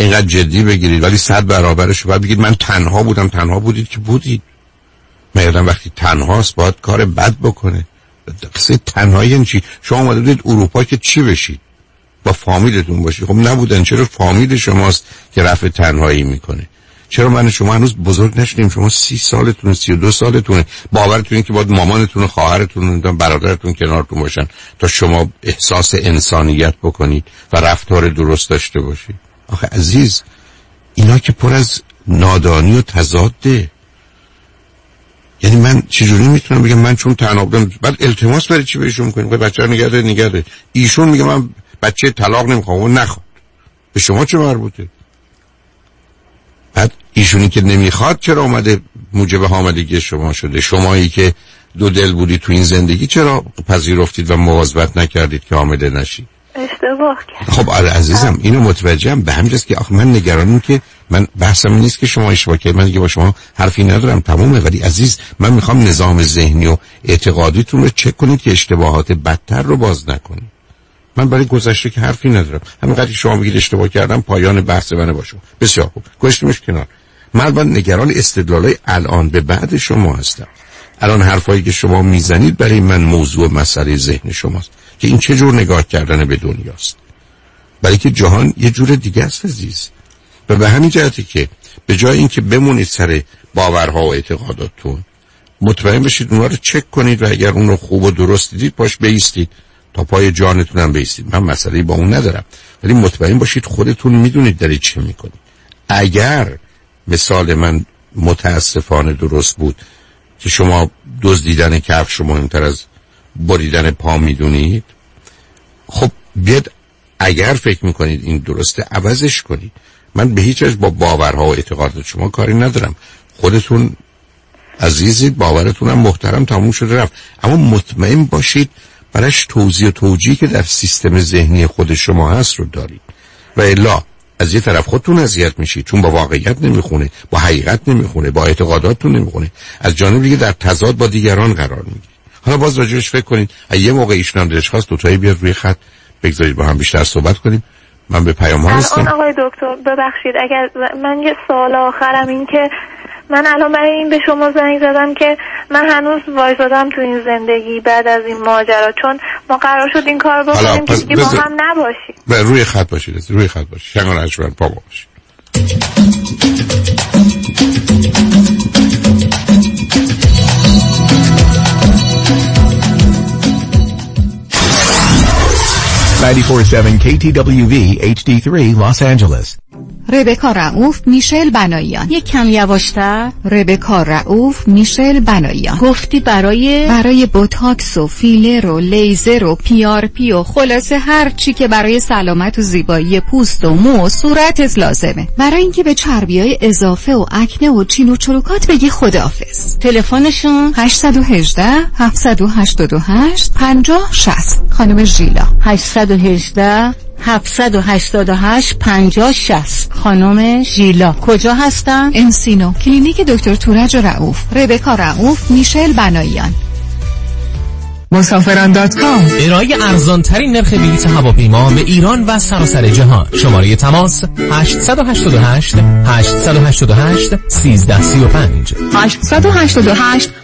اینقدر جدی بگیرید ولی صد برابرش. و بگید من تنها بودم تنها بودید که بودید. من وقتی تنهاست باید کار بد بکنه. قصه تنهایی یعنی چی؟ شما اومده بودید اروپا که چی بشید؟ با فامیلتون باشید. خب نبودن. چرا فامیل شماست که رفع تنهایی می‌کنه؟ چرا من شما هنوز بزرگ نشدیم؟ شما سی سالتونه سی و دو سالتونه. باورتون که باید مامانتون و خواهرتون و برادرتون کنارتون باشن تا شما احساس انسانیت بکنید و رفتار درست داشته باشید. آخه عزیز اینا که پر از نادانی و تضاده. یعنی من چجوری می‌تونم بگم من چون تنها بودم بعد التماس برای چی بهشون می‌کنیم بچه نگرده نگرده. ایشون میگه من بچه طلاق نمی‌خوام و نخواد. به شما چه مربوطه؟ بعد ایشونی که نمی‌خواد چرا اومده موجب حاملگی شما شده؟ شمایی که دو دل بودی تو این زندگی چرا پذیرفتید و مواظبت نکردید که حامله نشید اشتباه کرد. خب آره عزیزم اینو متوجهم به همجاست که آخه من نگرانم که من بحثم نیست که شما اشتباه کردید. من دیگه با شما حرفی ندارم. تمومه. ولی عزیز من می‌خوام نظام ذهنی و اعتقادیتون رو چک کنید که اشتباهات بدتر رو باز نکنید. من برای گذشته که حرفی ندارم. همینقدر شما میگید اشتباه کردم پایان بحث منه با شما. بسیار خوب. گشتیمش کنار. من با نگران استدلالای الان به بعد شما هستم. الان حرفایی که شما می‌زنید برای من موضوع مسئله ذهن شماست که این چه جور نگاه کردن به دنیاست. برای که جهان یه جور دیگه است عزیز. و به همین جهتی که به جای اینکه بمونید سر باورها و اعتقاداتتون مطمئن بشید اونها رو چک کنید و اگر اون رو خوب و درست دیدید پاش بیستید. تا پای جانتونم بیستید. من مسئله با اون ندارم. ولی مطمئن باشید خودتون می‌دونید دارید چه می‌کنید اگر مثال من متاسفانه درست بود که شما دزدیدن کفش مهمتر از بریدن پا می‌دونید. خب بیاد اگر فکر می‌کنید این درسته عوضش کنید. من به هیچ از با باورها و اعتقادات شما کاری ندارم. خودتون عزیزید باورتونم محترم تموم شده رفت. اما مطمئن باشید برش توضیح و توجیه که در سیستم ذهنی خود شما هست رو دارید. و الا از یه طرف خودتون اذیت میشید چون با واقعیت نمی‌خونه با حقیقت نمی‌خونه با اعتقاداتتون نمی‌خونه. از جانب دیگه در تضاد با دیگران قرار می‌گیرید. حالا باز راجعش فکر کنید یه موقع ایشون دلش خواست دوتایی بیاد روی خط بگذارید با هم بیشتر صحبت کنیم. من به پیام ها هستم آقای دکتر ببخشید اگر من یه سوال آخرم این که من الان برای این به شما زنگ زدم که من هنوز وایزادم تو این زندگی بعد از این ماجرا. چون ما قرار شد این کار بکنیم که دیگه با هم نباشیم. به روی خط باشید روی خط باشید. شنگان اجبرن پا باشید. 947 KTWV HD3 Los Angeles. ربکا رعوف میشل بناییان یک کم یواشتر. ربکا رعوف میشل بناییان گفتی برای برای بوتاکس و فیلر و لیزر و پیارپی و خلاصه هر چی که برای سلامت و زیبایی پوست و مو و صورتت لازمه. برای اینکه به چربی های اضافه و آکنه و چین و چروکات بگی خداحافظ. تلفنشون؟ 818 788 50 60 خانم ژیلا. 818 788 50 60 خانم ژیلا. کجا هستن؟ انسینو. کلینیک دکتر تورج رعوف ربکا رعوف میشل بناییان مسافران dot com. ارائه ارزان ترین نرخ بلیط هواپیما به ایران و سراسر جهان. شماره تماس 888 888 1335 888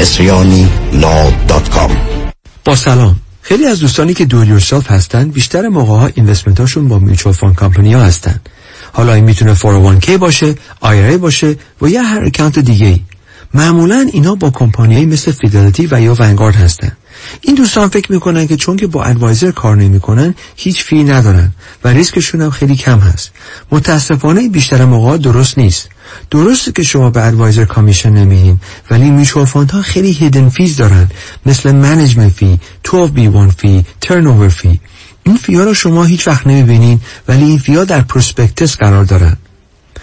مصریانی لا dot com. با سلام. خیلی از دوستانی که do it yourself هستن بیشتر موقع ها investment هاشون با mutual fund company ها هستن. حالا این می‌تونه 401k باشه IRA باشه و یا هر account دیگه ای معمولا اینا با کمپانی مثل فیدلیتی و یا Vanguard هستن. این دوستان فکر می‌کنن که چون که با advisor کار نمی‌کنن هیچ fee ندارن و ریسکشون هم خیلی کم هست. متاسفانه بیشتر موقع درست نیست. درسته که شما به advisor commission نمیدین ولی mutual fund ها خیلی hidden fees دارن. مثل management fee 12B1 fee turn fee این fee ا رو شما هیچ وقت نمی‌بینین ولی این fee ا در prospectus قرار دارن.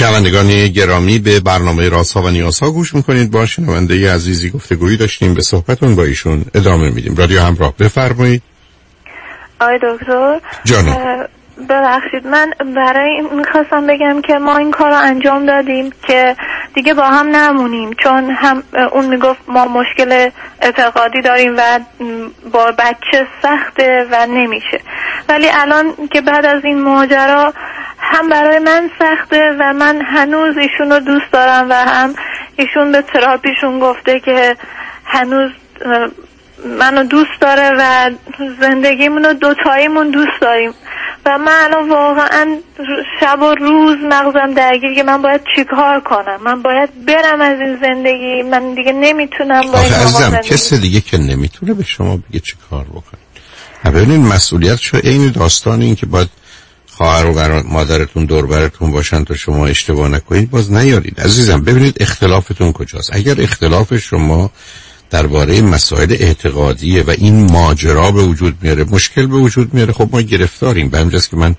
شنوندگان گرامی به برنامه رازها و نیازها گوش می‌کنید. با شنونده عزیزی گفتگویی داشتیم. به صحبتون با ایشون ادامه میدیم. رادیو همراه بفرمایید. آقای دکتر. جانم. ببخشید من برای می‌خواستم بگم که ما این کار رو انجام دادیم که دیگه با هم نمونیم چون هم اون می‌گفت ما مشکل اعتقادی داریم و با بچه سخته و نمیشه. ولی الان که بعد از این ماجرا هم برای من سخته و من هنوز ایشون رو دوست دارم و هم ایشون به تراپیشون گفته که هنوز منو دوست داره و زندگیمون رو دوتاییمون دوست داریم. و من الان واقعا شب و روز مغزم درگیر که من باید چیکار کنم؟ من باید برم از این زندگی. من دیگه نمی‌تونم با این عزیزم کس دیگه که نمی‌تونه به شما بگه چی کار بکنید ببینید مسئولیت شو این داستان این که باید خواهر و مادرتون دور براتون باشن تا شما اشتباه نکنید باز نیارید. عزیزم ببینید اختلافتون کجاست. اگر اختلاف شما درباره مسائل اعتقادیه و این ماجرا به وجود میاره مشکل به وجود میاره. خب ما گرفتاریم. به همجاست که من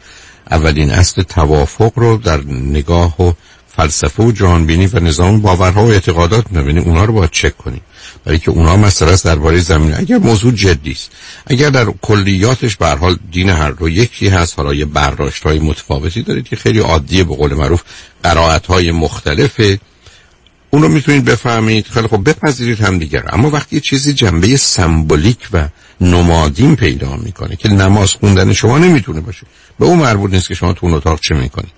اولین اصل توافق رو در نگاه و فلسفه و جهانبینی و نظام باورها و اعتقادات می‌بینیم. اونا رو باید چک کنیم. برای که اونا مسئله است درباره زمین. اگر موضوع جدی است اگر در کلیاتش به حال دین هر دو یکی هست حالا یه برداشت های متفاوتی دارید که خیلی عادیه به قول معروف قرائت های مختلفه. اونو می‌تونید بفهمید. خیلی خب بپذیرید هم دیگر اما وقتی یه چیزی جنبه سمبولیک و نمادین پیدا می‌کنه که نماز خوندن شما نمی‌تونه باشه به اون مربوط نیست که شما تو اون اتاق چه می‌کنید.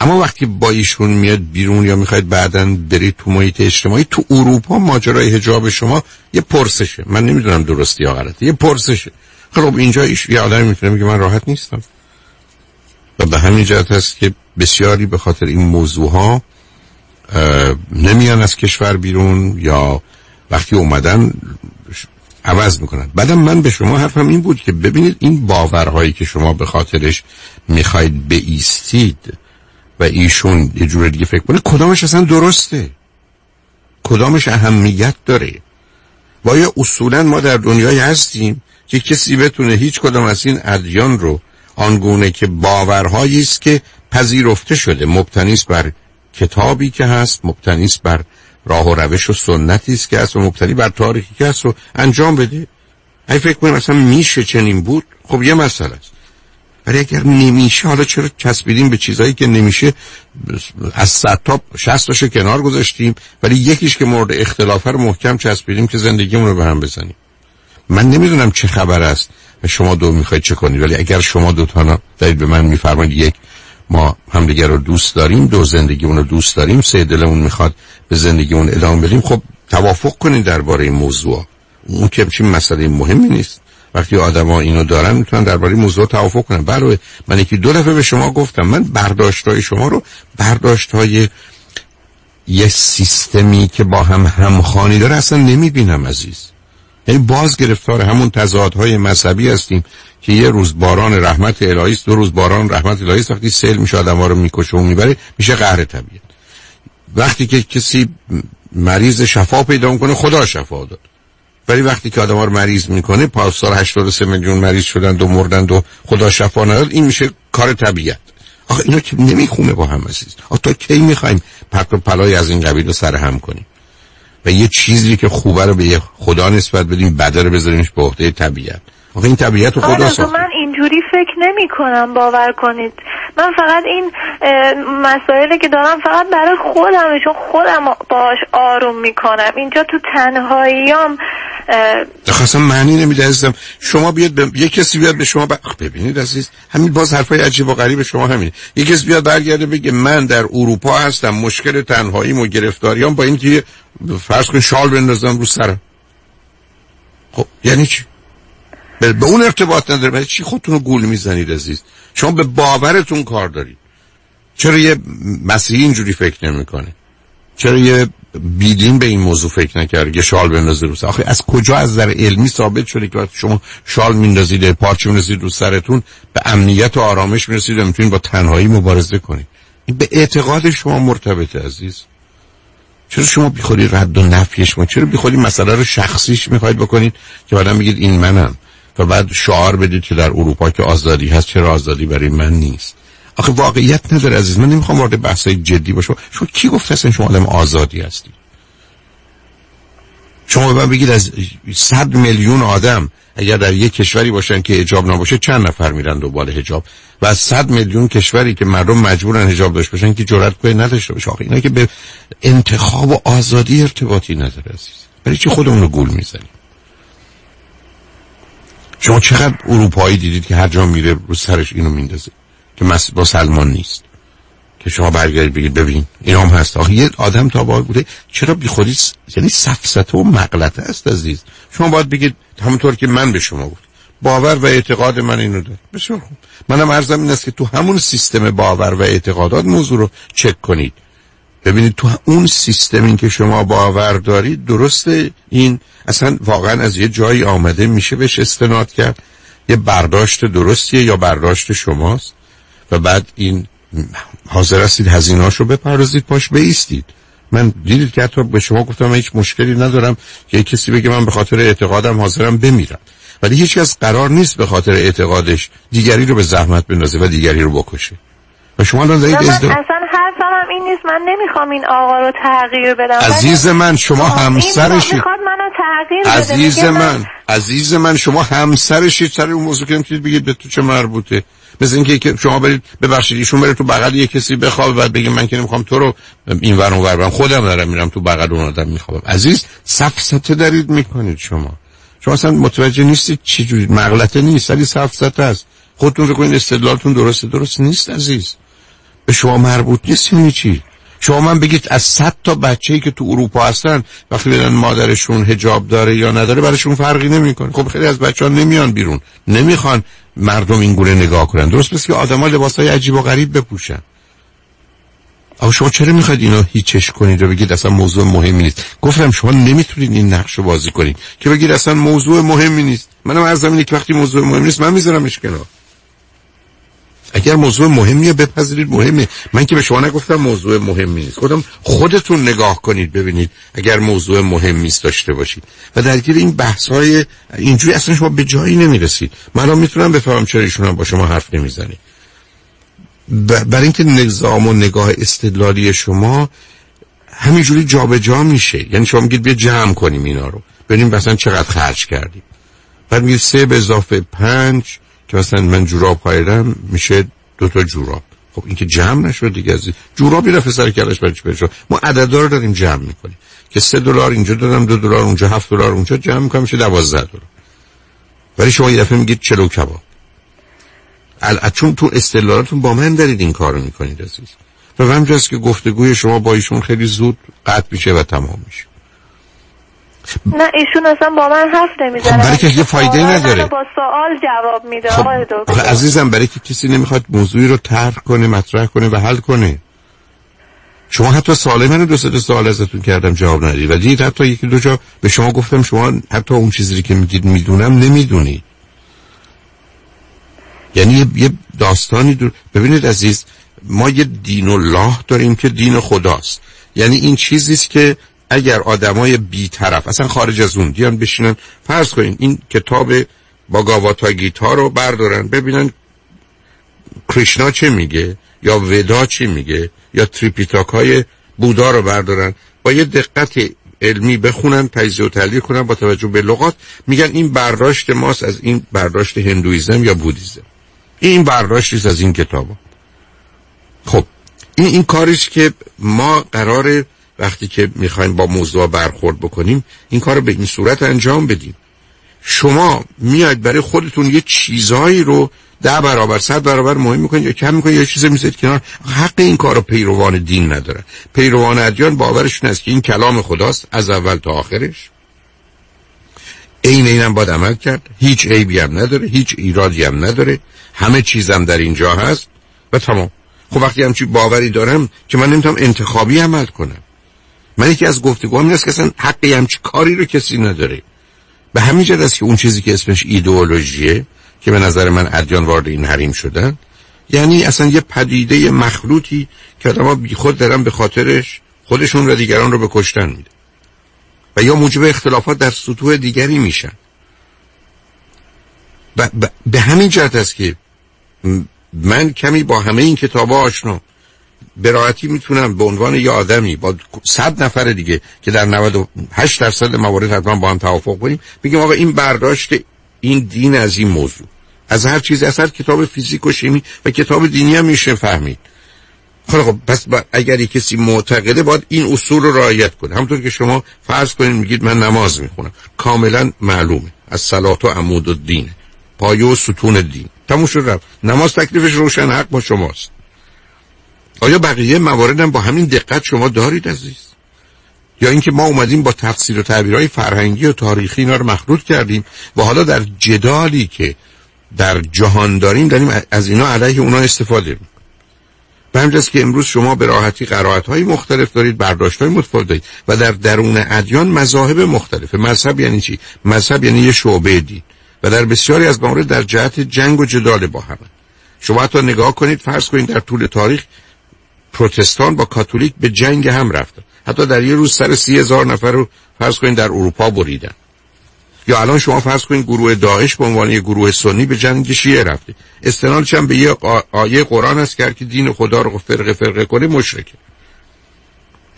اما وقتی با ایشون میاد بیرون یا می‌خواید بعدا برید تو محیط اجتماعی تو اروپا ماجرای حجاب شما یه پرسشه. من نمی‌دونم درستی یا غلطه یه پرسشه. خب اینجا ایش... یه آدمی می‌تونه میگه من راحت نیستم. و به همین جهت هست که بسیاری به خاطر این موضوع ها نمیان از کشور بیرون یا وقتی اومدن عوض می‌کنن. بعدم من به شما حرفم این بود که ببینید این باورهایی که شما به خاطرش می‌خواید بیستید و ایشون یه جور دیگه فکر کنه کدامش اصلا درسته؟ کدامش اهمیت داره؟ و یا اصولا ما در دنیای هستیم که کسی بتونه هیچ کدام از این ادیان رو آنگونه که باورهایی است که پذیرفته شده مبتنی است بر کتابی که هست مبتنی است بر راه و روش و سنتی است که هست و مبتنی بر تاریخی که هست رو انجام بده. اگه فکر کنیم مثلا میشه چنین بود؟ خب یه مسئله است. ولی اگر نمیشه حالا چرا چسبیدیم به چیزایی که نمیشه؟ از صد تا شست کنار گذاشتیم ولی یکیش که مورد اختلافه رو محکم چسبیدیم که زندگیمون رو به هم بزنیم. من نمی‌دونم چه خبر است. و شما دو می‌خواید چه کنید؟ ولی اگر شما دو تا دارید به من میفرمایید یک ما همدیگر رو دوست داریم دو زندگیمون رو دوست داریم سه دلمون می‌خواد به زندگیمون ادامه بدیم. خب توافق کنید درباره این موضوع. اون که چی مسئله مهمی نیست. وقتی آدما اینو دارن می‌تونن درباره موضوع توافق کنن. برای من یکی دو دفعه به شما گفتم من برداشت شما رو برداشت های یه سیستمی که با هم همخانی داره اصلا نمی‌بینم عزیز. یعنی باز گرفتار همون تضادهای مذهبی هستیم که یه روز باران رحمت الهی است دو روز باران رحمت الهی است. وقتی سیل میشه آدم‌ها رو می‌کشه و می‌بره میشه قهر طبیعت وقتی که کسی مریض شفا پیدا می‌کنه خدا شفا داد. ولی وقتی که آدم رو مریض می‌کنه پاسدار 83 میلیون مریض شدن و مردن و خدا شفا نداد این میشه کار طبیعت. آخه اینا که نمی‌خونه با هم عزیز. آخه تا کی می‌خوایم پرت و پلای از این قبیل رو سر هم کنیم؟ و یه چیزی که خوبه رو به خدا نسبت بدیم بده رو بذاریمش به عهده طبیعت. آخه این طبیعت رو خدا ساخته. من اینجوری فکر نمی کنم باور کنید. من فقط این مسائلی که دارم فقط برای خودم چون خودم باش آروم می‌کنم. اینجا تو تنهاییام اصلا معنی نمیده عزیزم. شما بیاد به... یه کسی بیاد به شما ب... ببینید عزیز همین باز حرفای عجیب و غریب شما همینه. یه کسی بیاد برگرده بگه من در اروپا هستم مشکل تنهاییم و گرفتاریام با اینکه فرض کن شال بندازم رو سرم. خب یعنی چی؟ به اون ارتباط نداره. ولی چی خودتون رو گول می‌زنید عزیز؟ شما به باورتون کار دارید. چرا یه مسیحی اینجوری فکر نمی‌کنه؟ چرا یه بیدین به این موضوع فکر نکرد یه شال بندازید رو سر. آخه از کجا از در علمی ثابت شده که شما شال میندازید پارچه میندازید رو سرتون به امنیت و آرامش می‌رسید و می‌تونید با تنهایی مبارزه کنید؟ این به اعتقاد شما مرتبطه عزیز. چرا شما بیخوری رد و نفیش ما؟ چرا بیخوری مسئله رو شخصیش می‌خواید بکنید؟ که بعدم بگید این منم. و بعد شعار بدید که در اروپا که آزادی هست چرا آزادی برای من نیست؟ آخه واقعیت نداره عزیز من نمی‌خوام وارد بحثای جدی باشم. شما کی گفته اصلا شما آدم آزادی هستی؟ شما به من بگید از صد میلیون آدم اگر در یک کشوری باشن که حجاب نباشه چند نفر میرن دنبال حجاب؟ و از صد میلیون کشوری که مردم مجبورن حجاب داشته باشن که جرأت کنه نداشته باشه. آخه اینا که به انتخاب و آزادی ارتباطی نداره عزیز. برای چی خودمون رو گول می‌زنیم؟ شما چقدر اروپایی دیدید که هر جا میره رو سرش اینو میندازه که با سلمان نیست. که شما برگردید بگید ببین این هم هست. آخه یه آدم تا باید بوده چرا بی خودی یعنی سفسته و مغلطه است عزیز. شما باید بگید همونطور که من به شما بود باور و اعتقاد من اینو داره بسیار خوب. منم عرضم این است که تو همون سیستم باور و اعتقادات موضوع رو چک کنید. ببینید تو اون سیستمی که شما باور دارید درسته. این اصلا واقعا از یه جایی آمده میشه بهش استناد کرد. یه برداشت درستیه یا برداشت شماست؟ و بعد این حاضر هستید هزینهاش رو بپردازید پاش بیستید. من دیدید که حتی به شما گفتم من هیچ مشکلی ندارم که کسی بگه من به خاطر اعتقادم حاضرم بمیرم. ولی هیچ کس قرار نیست به خاطر اعتقادش دیگری رو به زحمت بندازه و دیگری رو بکشه. و شما الان دارید اصلا حرفم هم این نیست من نمی‌خوام این آقا رو تغییر بدم. عزیز من شما می‌خواد منو تغییر عزیز من عزیز من شما همسرشید سر اون موضوع که نمی‌تونید بگید به تو چه مربوطه. مثل اینکه شما برید ببخشید ایشون بره تو بغل یه کسی بخوابه بعد بگه من که نمی‌خوام تو رو این ور اون ور خودم دارم میرم تو بغل اون آدم میخوابم. عزیز سفسطه دارید می‌کنید شما. شما اصلا متوجه نیستید چی جوری. مغلطه نیست ولی سفسطه است خودتون فکر کنید استدلالتون درسته. درست نیست عزیز. به شما مربوط نیست چی؟ شما من بگید از صد تا بچه‌ای که تو اروپا هستن وقتی بدن مادرشون هجاب داره یا نداره براشون فرقی نمی‌کنه. خب خیلی از بچه ها نمیان بیرون. نمی‌خوان مردم این گونه نگاه کنن. درست مثل که آدما لباسای عجیب و غریب بپوشن. اما شما چرا می‌خواید اینو هیچش کنید و بگید اصلا موضوع مهمی نیست؟ گفتم شما نمی‌تونید این نقش رو بازی کنید. که بگید اصلا موضوع مهمی نیست. منم از زمینی که وقتی موضوع مهم نیست من میذارمش کنار. اگر موضوع مهمیه بپذیرید مهمه. من که به شما نگفتم موضوع مهمی نیست. خودم خودتون نگاه کنید ببینید اگر موضوع مهم نیست داشته باشید. و درگیر این بحث های اینجوری اصلا شما به جایی نمی‌رسید. من می‌تونم بفهمم چرا ایشون با شما حرف نمی‌زنید برای اینکه نظام و نگاه استدلالی شما همینجوری جابجا میشه. یعنی شما میگید بیا جمع کنیم اینا رو. ببینیم مثلا چقدر خرج کردیم. بعد میگید سه به اضافه پنج. که مثلا من جوراب پایدم میشه دو تا جوراب. خب این که جمع نشد دیگه از جورابی رفت سر کلش برای چی ما عددا رو داریم جمع می‌کنیم. که سه دلار اینجا دادم دو دلار اونجا هفت دلار اونجا جمع می‌کنم میشه دوازده دلار. ولی شما یه دفعه میگید چلو کباب. چون تو استدلالاتون با من دارید این کارو می‌کنید عزیز. و همجاست که گفتگوی شما با ایشون خیلی زود قطع میشه و تمام میشه. نه ایشون اصلا با من حرف نمی‌زنه. خب برای که یه فایده نداره. با سوال جواب میده خب آقای دکتر. عزیزم برای که کسی نمی‌خواد موضوعی رو طرح کنه مطرح کنه و حل کنه. شما حتی سوال من دو سه سوال ازتون کردم جواب ندید. و دید حتی یکی دو جا به شما گفتم شما حتی اون چیزی که میگید می‌دونم نمی‌دونید. یعنی یه داستانی دور ببینید عزیز ما یه دین الله داریم که دین خداست. یعنی این چیزیست که اگر آدمای بیطرف اصلا خارج از اون دیان بشینن فرض کنین این کتاب باگاواد گیتا رو بردارن ببینن کریشنا چه میگه یا ودا چی میگه یا تریپیتاک های بودا رو بردارن با یه دقت علمی بخونن تجزیه و تحلیل کنن با توجه به لغات. میگن این برداشت ماست از این برداشت هندویزم یا بودیزم. این برداشتی از این کتاب خب این این کاریش که ما قرار وقتی که می‌خوایم با موضوع برخورد بکنیم این کار رو به این صورت انجام بدیم. شما میاید برای خودتون یه چیزایی رو ده برابر صد برابر مهم می‌کنید یا کم می‌کنید یه چیزی می‌ذارید کنار. حق این کار رو پیروان دین ندارن پیروان ادیان باورشون است که این کلام خداست از اول تا آخرش. این اینم باید عمل کرد. هیچ عیبی هم نداره هیچ ایرادی هم نداره. همه چیزم در اینجا هست. و تمام. خب وقتی همچی باوری دارم که من نمی‌تونم انتخابی عمل کنم. من یکی از گفتگوام این که اصلا حقی همچی کاری رو کسی نداره به همین جد است که اون چیزی که اسمش ایدئولوژیه که به نظر من ادیان وارد این حریم شدن یعنی اصلا یه پدیده مخلوطی که آدم بی خود دارن به خاطرش خودشون و دیگران رو به کشتن میده و یا موجب اختلافات در سطوح دیگری میشن. ب... به همین جهت است که من کمی با همه این کتاب آشنا به راحتی می‌تونم به عنوان یه آدمی با صد نفر دیگه که در 98 درصد موارد حتما با هم توافق کنیم بگیم آقا این برداشت این دین از این موضوع. از هر چیز از هر کتاب فیزیک و شیمی و کتاب دینی هم میشه فهمید. خب خب پس اگر کسی معتقده باید این اصول رو رعایت کنه. همونطور که شما فرض کنید میگید من نماز می‌خونم. کاملا معلومه. از صلات و عمود و دین پایه و ستون دین تموم شد رفت. نماز تکلیفش روشن حق با شماست. آیا بقیه مواردم با همین دقت شما دارید عزیز؟ یا اینکه ما اومدیم با تفسیر و تعبیرهای فرهنگی و تاریخی اینا رو مخلوط کردیم و حالا در جدالی که در جهان داریم داریم از اینا علیه اونا استفاده می‌کنیم. به همجاست که امروز شما به راحتی قرائت های مختلف دارید برداشت های متفاوت دارید و در درون ادیان مذاهب مختلفه مذهب یعنی چی؟ مذهب یعنی یه شعبه دین. و در بسیاری از موارد در جهت جنگ و جدال با هم شما حتی نگاه کنید فرض کنید در طول تاریخ پروتستان با کاتولیک به جنگ هم رفتن حتی در یه روز سر سی هزار نفر رو فرض کنید در اروپا بریدن. یا الان شما فرض کنید گروه داعش به عنوان یه گروه سنی به جنگ شیعه رفته. استنادش هم به یه آیه قرآن است که دین خدا رو فرقه فرقه کنه مشرکه.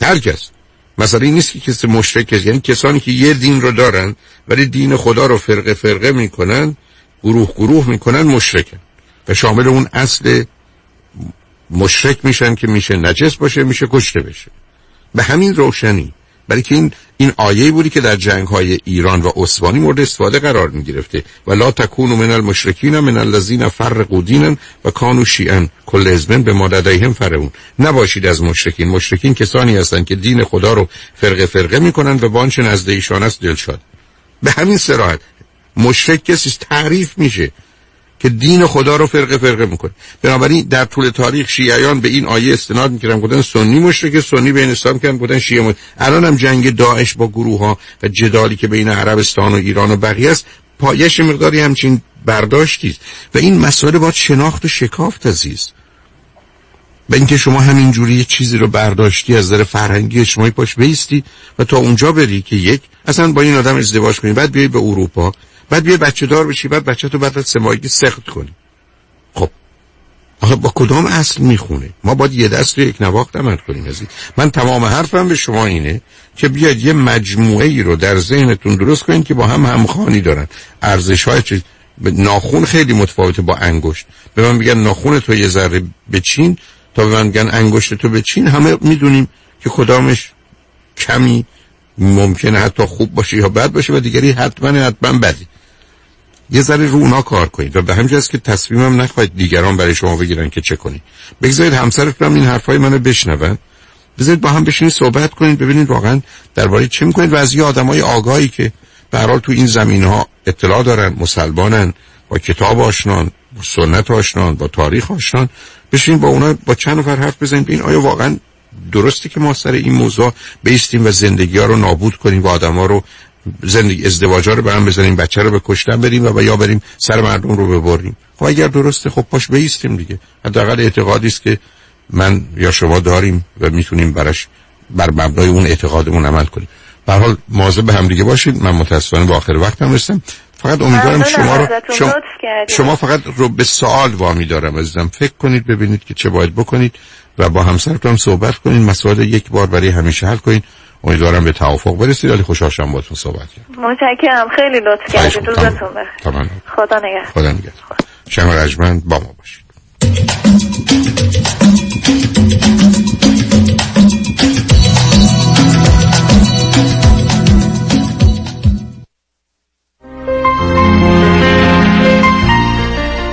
هر کس. مثلا این نیست که کسی مشرک یعنی کسانی که یه دین رو دارن ولی دین خدا رو فرقه فرقه می‌کنن گروه گروه می‌کنن مشرکن. و شامل اون اصل مشرک میشن که میشه نجس باشه میشه کشته بشه. به همین روشنی. برای که این این آیه بودی که در جنگ های ایران و عثمانی مورد استفاده قرار می گرفته و لا تکونو من المشرکین من الذین فرقوا دینا و کانوا شیعا کل حزب به ماددیهم فرعون. نباشید از مشرکین. مشرکین کسانی هستند که دین خدا رو فرقه فرقه می‌کنن و بانچه نزد ایشان است دلشاد. به همین صراحت مشرک کسی تعریف میشه. که دین خدا رو فرقه فرقه می‌کنه. بنابراین در طول تاریخ شیعیان به این آیه استناد می‌کردن گفتن سنی مشرک سنی به اسلام کردن گفتن شیعه مشرک. الان هم جنگ داعش با گروه ها و جدالی که بین عربستان و ایران و بقیه است پایش مقداری همچین برداشتی و این مسئله باید شناخت و شکافت عزیز. و اینکه شما همینجوری یه چیزی رو برداشتی از نظر فرهنگی اجتماعی پاش بیستی و تا اونجا بری که یک اصلا با این آدم ازدواج کنی. بعد بیای به اروپا. بعد بیای بچه دار بشی بعد بچه تو بعد از سه ماهگی سخت کنی. خب. آخه با کدام اصل می‌خونه؟ ما باید یه دست رو یک نواخت عمل کنیم عزیز من تمام حرفم به شما اینه که بیاد یه مجموعه ای رو در ذهنتون درست کنید که با هم همخوانی دارن. ارزش های چیز ناخون خیلی متفاوته با انگشت. به من میگن ناخون تو یه ذره بچین. تا به من میگن انگشت تو بچین همه می‌دونیم که کدامش کمی ممکنه حتی خوب باشه یا بد باشه و دیگری حتما حتما بدی یه ذره رو اونا کار کنید و به همجاست که تصمیمم نخواهید دیگران برای شما بگیرن که چه کنید. بگذارید همسرتون این حرفای منو بشنون. بذارید با هم بشینید صحبت کنید ببینید واقعا درباره چه می‌کنید و از یه آدمای آگاهی که به تو این زمین ها اطلاع دارن مسلمانن با کتاب آشنان با سنت آشنان با تاریخ آشنان بشین با اونا با چند نفر حرف بزنید این آیا واقعا درسته که ما سر این موضوع بیستیم و زندگی ها رو نابود کنیم و آدم ها رو زندگی ازدواج ها رو به هم بزنیم بچه رو به کشتن بریم و یا بریم سر مردم رو ببریم. خب اگر درسته خب پاش بیستیم دیگه. حداقل اعتقادی است که من یا شما داریم و می‌تونیم برش بر مبنای اون اعتقادمون عمل کنیم. به حال مواظب به هم دیگه باشید. من متاسفانه با آخر وقتم رسیدم. فقط امیدوارم شما رو شما, شما فقط رو به سوال وامی دارم عزیزم. فکر کنید ببینید که چه باید بکنید و با همسرتون صحبت کنید. مسائل یک بار برای همیشه حل کنید. امیدوارم به توافق برسید ولی خوشحال شدم باهاتون صحبت کردم. متشکرم. خیلی لطف کردید. روزتون بخیر. خدا نگهدار. خدا نگهدار. شما رجمن با ما باشید.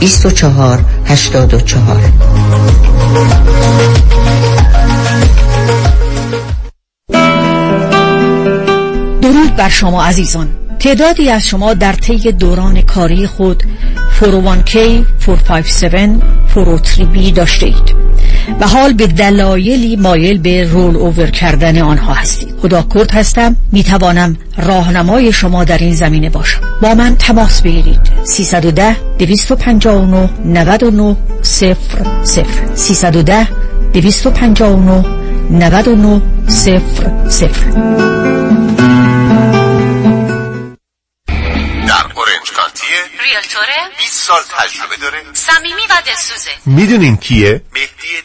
24 84 درود بر شما عزیزان. تعدادی از شما در طی دوران کاری خود 401k 457 403b داشته اید. و حال به دلایلی مایل به رول اوور کردن آنها هستید خدا کرد هستم می توانم راهنمای شما در این زمینه باشم. با من تماس بگیرید. 310 259 99 0 0 310 259 99 0 0 اورنج کانتیه ریلتوره؟ 20 سال تجربه داره. صمیمی و دلسوزه. می‌دونین کیه؟ مهدی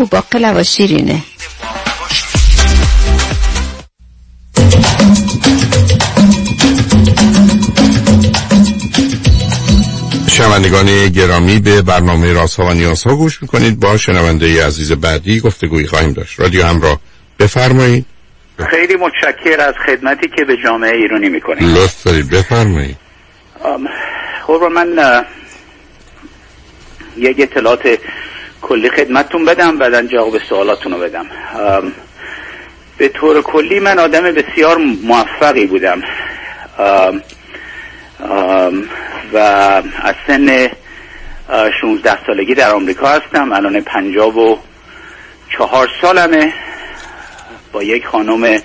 هوباقلا و شیرینه. شنوندگان گرامی به برنامه راست ها و نیاز ها گوش می‌کنید. با شنونده عزیز بعدی گفتگویی خواهیم داشت. رادیو همراه بفرمایید. خیلی متشکر از خدمتی که به جامعه ایرانی می‌کنید. لطف دارید. بفرمایید. خب من یک اطلاعات کلی خدمتتون بدم بعدا جواب سوالاتون رو بدم به طور کلی من آدم بسیار موفقی بودم. ام، ام، و از سن اه، 16 سالگی در آمریکا هستم. الان پنجاب و چهار سالمه. با یک خانم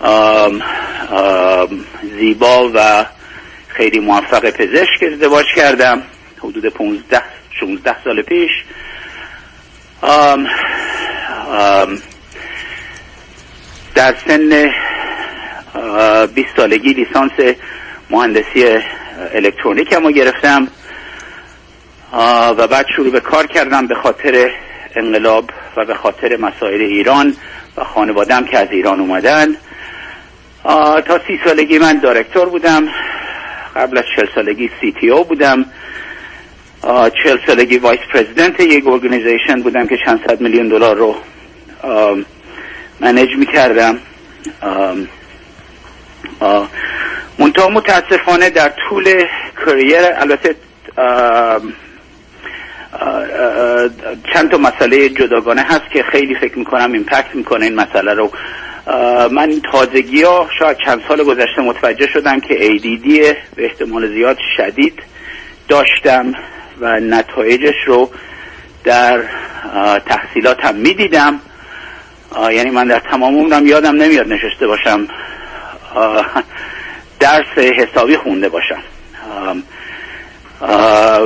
آم، آم، زیبا و خیلی موفق پزشک ازدواج کردم. حدود 15 16 سال پیش. آم، آم، در سن آه، 20 سالگی لیسانس مهندسی الکترونیک رو گرفتم. و بعد شروع به کار کردم به خاطر انقلاب و به خاطر مسائل ایران و خانوادم که از ایران اومدن. تا سی سالگی من director بودم. قبل از چل سالگی CTO بودم. آه، چل سالگی vice president یک organization بودم که چند صد میلیون دلار رو منیج می‌کردم. منتها متاسفانه در طول کریر البته چند تا مسئله جداگانه هست که خیلی فکر می‌کنم ایمپکت می‌کنه این مسئله رو. من تازگی ها شاید چند سال گذشته متوجه شدم که ADD به احتمال زیاد شدید داشتم. و نتایجش رو در تحصیلاتم می‌دیدم. آه، یعنی من در تمام عمرم یادم نمیاد نشسته باشم درس حسابی خونده باشم.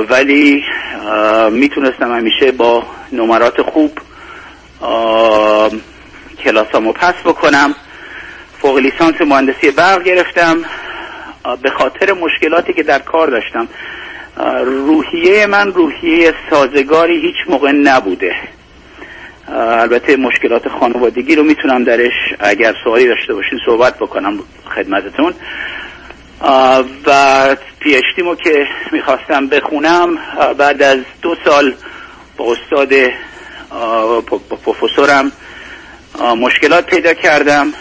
ولی می‌تونستم همیشه با نمرات خوب کلاسامو پس بکنم. فوق لیسانس مهندسی برق گرفتم به خاطر مشکلاتی که در کار داشتم. روحیه من روحیه سازگاری هیچ موقع نبوده. البته مشکلات خانوادگی رو می‌تونم درش اگر سوالی داشته باشین صحبت بکنم خدمتتون. و پی مو که می‌خواستم بخونم بعد از دو سال با استاد پروفسورم مشکلات پیدا کردم.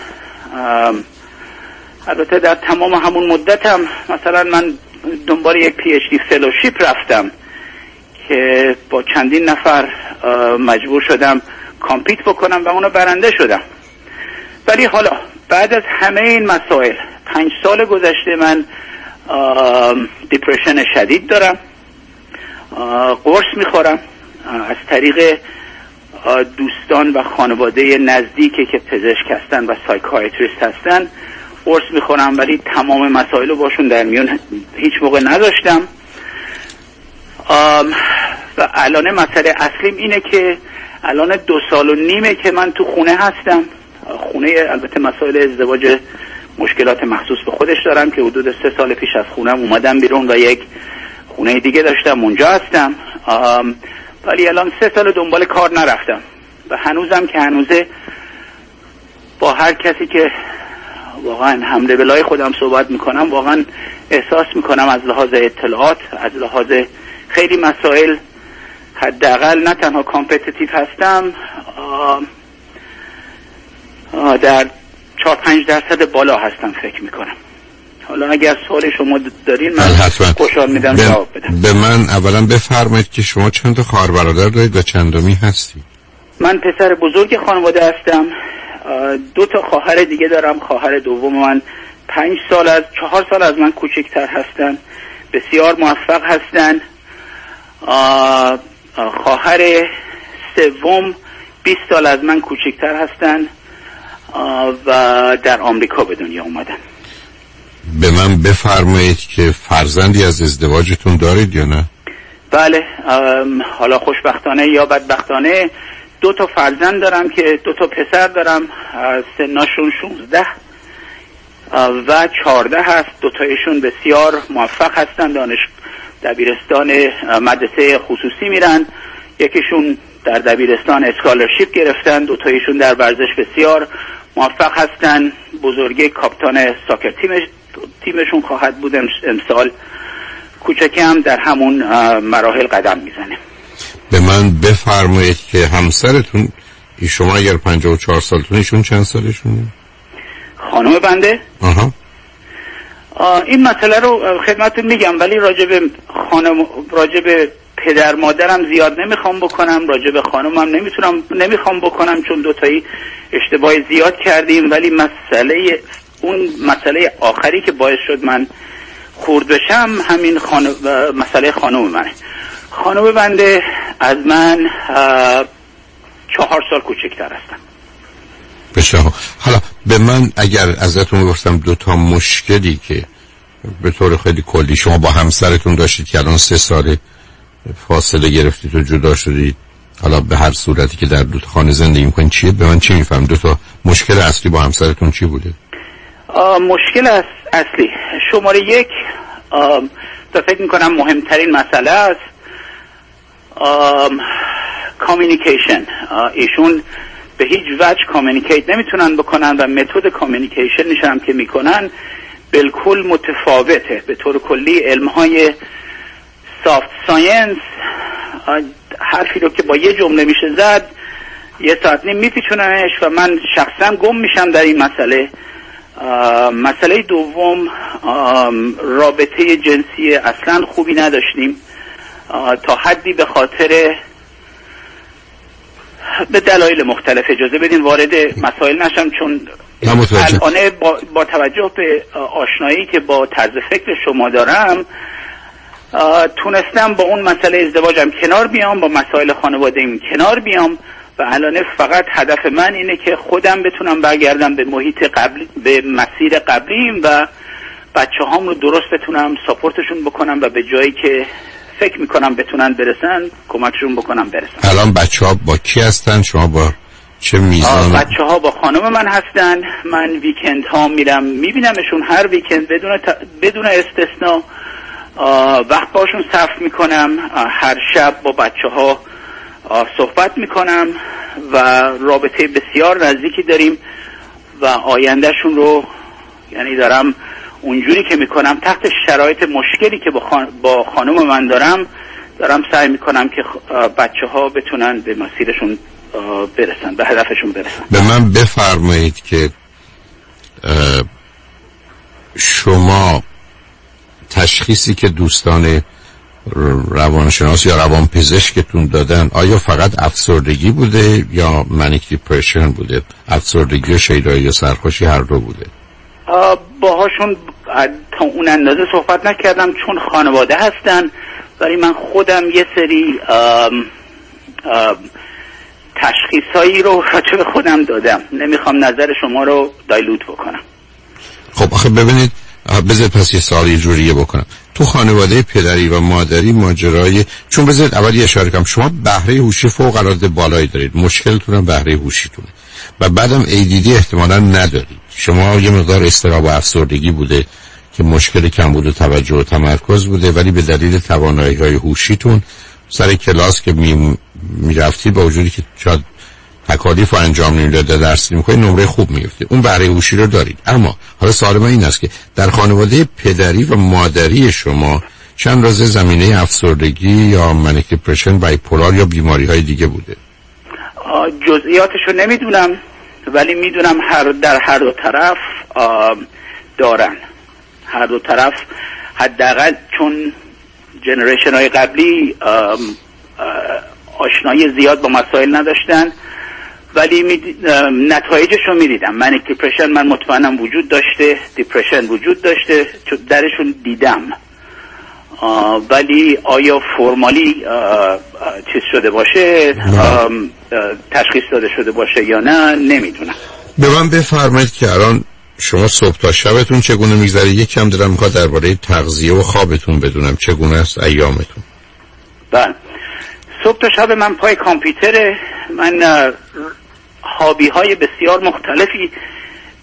البته در تمام همون مدتم مثلا من دنبال یک PhD fellowship رفتم که با چندین نفر مجبور شدم compete بکنم و اونو برنده شدم. ولی حالا بعد از همه این مسائل پنج سال گذشته من depression شدید دارم. قرص می‌خورم. از طریق دوستان و خانواده نزدیکی که پزشک هستن و psychiatrist هستن. قرص می‌خورم ولی تمام مسائل رو باشون در میون هیچ موقع نداشتم و الان مسئله اصلیم اینه که الان دو سال و نیمه که من تو خونه هستم. خونه البته مسائل ازدواج مشکلات مخصوص به خودش دارم که حدود سه سال پیش از خونم اومدم بیرون و یک خونه دیگه داشتم اونجا هستم. ولی الان سه سال دنبال کار نرفتم. و هنوزم که هنوزه با هر کسی که واقعا هم level های خودم صحبت می‌کنم. واقعا احساس می‌کنم از لحاظ اطلاعات از لحاظ خیلی مسائل حداقل نه تنها competitive هستم آه، آه، در چهار پنج درصد بالا هستم فکر می‌کنم. حالا اگر سوال شما دارین من حتما. خوشحال میشم جواب بدم. به, به من اولا بفرمایید که شما چند تا خواهر برادر دارید و چندمی هستی من پسر بزرگ خانواده هستم. دو تا خواهر دیگه دارم. خواهر دوم من پنج سال از چهار سال از من کوچکتر هستن. بسیار موفق هستن. خواهر سوم 20 سال از من کوچکتر هستن. و در آمریکا به دنیا اومدن. به من بفرمایید که فرزندی از ازدواجتون دارید یا نه؟ بله. حالا خوشبختانه یا بدبختانه دو تا فرزند دارم که دو تا پسر دارم سناشون 16 اه، و 14 هست. دو تایشون بسیار موفق هستن دانش دبیرستان مدرسه خصوصی میرن. یکیشون در دبیرستان اسکالرشیپ گرفتن دو تایشون در ورزش بسیار موفق هستن. بزرگی کاپتان ساکر تیمش تیمشون خواهد بود امس- امسال کوچکی هم در همون مراحل قدم می‌زنه. به من بفرمایید که همسرتون ای شما اگر 54 سالتون ایشون چند سالشونه خانم بنده؟ آها. آه، این مسئله رو خدمتتون میگم ولی راجب خانم راجب پدر مادرم زیاد نمی‌خوام بکنم راجب خانمم نمی‌تونم نمی‌خوام بکنم چون دوتایی اشتباه زیاد کردیم. ولی مسئله اون مسئله آخری که باعث شد من خورد بشم همین خانم مسئله خانم منه. خانم بنده از من چهار سال کوچکتر هستم. بسیار حالا به من اگر ازتون گفتم دو تا مشکلی که به طور خیلی کلی شما با همسرتون داشتید که الان سه سال فاصله گرفتید و جدا شدید حالا به هر صورتی که در دو خانه زندگی می‌کنید چیه؟ به من چی میفهم دو تا مشکل اصلی با همسرتون چی بوده؟ مشکل اصلی. شماره یک تا فکر می‌کنم مهمترین مسئله است. communication ایشون به هیچ وجه communicate نمی‌تونن بکنن و متد communication ش هم که می‌کنن بالکل متفاوته. به طور کلی علم های سافت ساینس حرفی رو که با یه جمله میشه زد یه ساعت نیم میپیچوننش و من شخصا گم میشم در این مسئله. مسئله دوم رابطه جنسی اصلا خوبی نداشتیم. تا حدی به خاطر به دلایل مختلف اجازه بدین وارد مسائل نشم چون. الان با, با توجه به آشنایی که با طرز فکر شما دارم تونستم با اون مسئله ازدواجم کنار بیام با مسائل خانواده کنار بیام و الان فقط هدف من اینه که خودم بتونم برگردم به محیط قبلی به مسیر قبلیم و بچه هام رو درست بتونم ساپورتشون بکنم و به جایی که فکر می‌کنم بتونن برسن کمکشون بکنم برسن. الان بچه ها با کی هستن؟ شما با چه میزان بچه ها با خانم من هستن. من ویکند ها میرم میبینمشون هر ویکند بدون, ت... بدون استثنا. وقت باشون صرف می‌کنم. هر شب با بچه ها صحبت می‌کنم و رابطه بسیار نزدیکی داریم و آیندهشون رو یعنی دارم اونجوری که می‌کنم تحت شرایط مشکلی که با, خان... با خانم من دارم دارم سعی می‌کنم که بچه ها بتونن به مسیرشون برسن به هدفشون برسن. به من بفرمایید که شما تشخیصی که دوستان روانشناس یا روان پزشکتون دادن آیا فقط افسردگی بوده یا منیک دیپرشن بوده؟ افسردگی و شیدایی یا سرخوشی هر دو بوده. باهاشون تا اون اندازه صحبت نکردم چون خانواده هستن. ولی من خودم یه سری تشخیص هایی رو راجع به خودم دادم. نمی‌خوام نظر شما رو دایلوت بکنم. خب آخه ببینید بذار پس یه سالی جوریه بکنم. تو خانواده پدری و مادری ماجرای چون بذارید اولی اشاره کنم. شما بهره هوشی فوق العاده بالایی دارید. مشکلتون هم بهره هوشیتونه. و بعدم ADD احتمالا ندارید. شما یه مقدار استراب و افسردگی بوده که مشکل کمبود توجه و تمرکز بوده ولی به دلیل توانایی های هوشیتون سر کلاس که می, رفتید با وجودی که شاید تکالیف و انجام نمی‌داده درس نمی‌کنید نمره خوب می‌گفتید اون بهره هوشی رو دارید. اما حالا سوال من این است که در خانواده پدری و مادری شما چند رازه زمینه افسردگی یا منیک پرشن بایپولار یا بیماری های دیگه بوده؟ جزئیاتش رو نمی‌دونم. ولی می‌دونم هر در هر دو طرف دارن. هر دو طرف حداقل چون جنریشن های قبلی آشنایی زیاد با مسائل نداشتن ولی می نتایجش رو می‌دیدم. من depression من مطمئنم وجود داشته depression وجود داشته درشون دیدم. ولی آیا formally چیز شده باشه؟ تشخیص داده شده باشه یا نه؟ نمی‌دونم. به من بفرمایید که الان شما صبح تا شبتون چگونه میگذره؟ یکم دارم می‌خواد درباره تغذیه و خوابتون بدونم چگونه است ایامتون. بله. صبح تا شب من پای کامپیوتر من هابی های بسیار مختلفی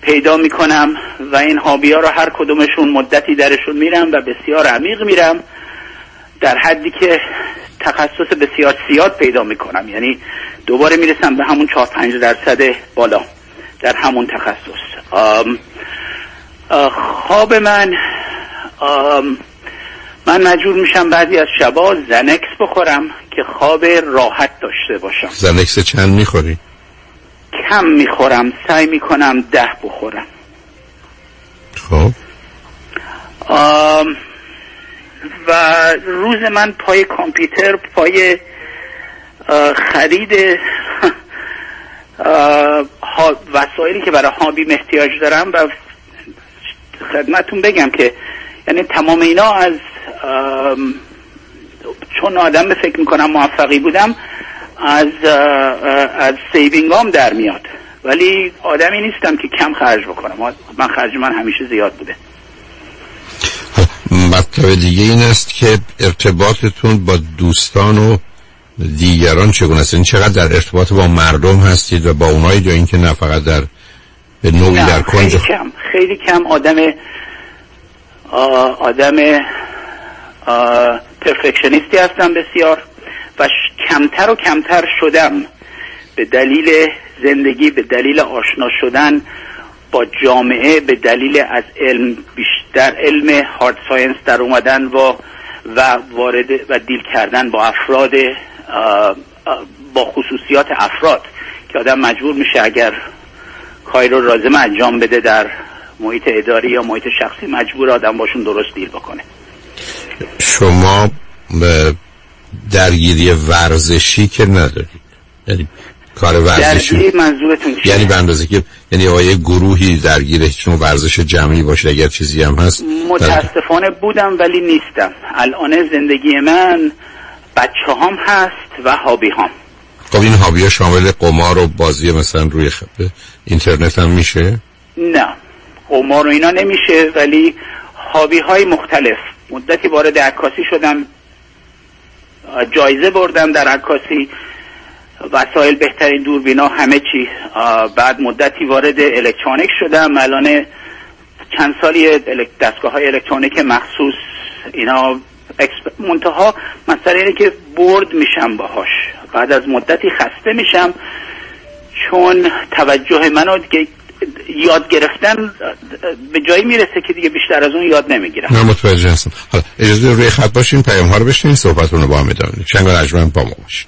پیدا می‌کنم و این هابی ها رو هر کدومشون مدتی درشون میرم و بسیار عمیق میرم در حدی که تخصص بسیار زیاد پیدا می‌کنم. یعنی دوباره می‌رسم به همون چهار پنج درصد بالا در همون تخصص. خواب من من مجبور میشم بعضی از شبا زنکس بخورم که خواب راحت داشته باشم. زنکس چند می‌خوری؟ کم می‌خورم سعی می‌کنم ده بخورم. خب. و روز من پای کامپیوتر پای خرید وسایلی که برای هابی احتیاج دارم و خدمتون بگم که یعنی تمام اینا از چون آدم به فکر می‌کنم موفقی بودم از از سیوینگام در میاد. ولی آدمی نیستم که کم خرج بکنم. من خرج من همیشه زیاد بوده. مطلب دیگه این است که ارتباطتون با دوستان و دیگران چگونه است؟ این چقدر در ارتباط با مردم هستید و با اونایی یا اینکه نه فقط در به نوعی در کنج خیلی کم خیلی کم آدم آدم پرفکشنیستی هستم بسیار و کمتر و کمتر شدم. به دلیل زندگی به دلیل آشنا شدن با جامعه به دلیل از علم بیشتر علم هارد ساینس در اومدن و و وارد و دیل کردن با افراد با خصوصیات افراد که آدم مجبور میشه اگر کاری رو رازم انجام بده در محیط اداری یا محیط شخصی مجبور آدم باشون درست دیل بکنه. شما درگیری ورزشی که ندارید. یعنی کار ورزشی. منظورتون چیه؟ یعنی به اندازه که یعنی آیه گروهی درگیر هیچ ورزش جمعی باشه اگر چیزی هم هست. متاسفانه بودم ولی نیستم. الان زندگی من بچه هم هست و هابی هم خب این هابی ها شامل قمار و بازی مثلا روی خب اینترنت هم میشه؟ نه. قمار و اینا نمیشه ولی هابی های مختلف. مدتی وارد عکاسی شدم. جایزه بردم در عکاسی. وسایل بهترین دوربینا همه چی. بعد مدتی وارد الکترونیک شدم. الان چند سالی دستگاه های الکترونیک مخصوص اینا منتها مثلا اینه که برد میشم باهاش. بعد از مدتی خسته میشم چون توجه منو یاد گرفتن به جایی می‌رسه که دیگه بیشتر از اون یاد نمی‌گیرم نه متوجه هستم. حالا اجازه روی خط باشین پیام ها رو بشنین صحبتون رو با هم ادامه شنگ با ما باشین.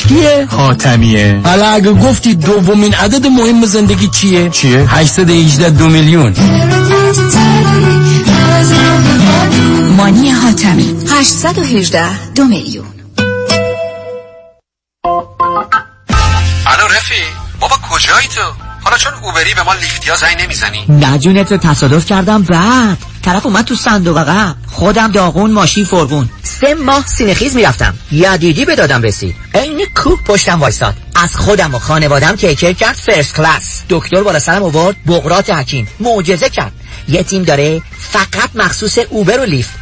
کیه؟ حاتمیه حالا اگه گفتی دومین عدد مهم زندگی چیه؟ چیه؟ 818 دو میلیون. مانی حاتمی 818 دو میلیون. الو رفی بابا کجایی تو؟ حالا چون اوبری به ما لیفتیا زنگ نمی‌زنی؟ نه جونت تصادف کردم. بعد طرف اومد تو صندوق عقب خودم داغون ماشین فرغون. سه ماه سینخیز می‌رفتم. یدیدی به دادم رسید. عین کوک پشتم وایساد. از خودم و خانوادم تیکر کرد فرست کلاس. دکتر بالا سرم آورد بغرات حکیم. معجزه کرد. یه تیم داره فقط مخصوص اوبر و لیفت.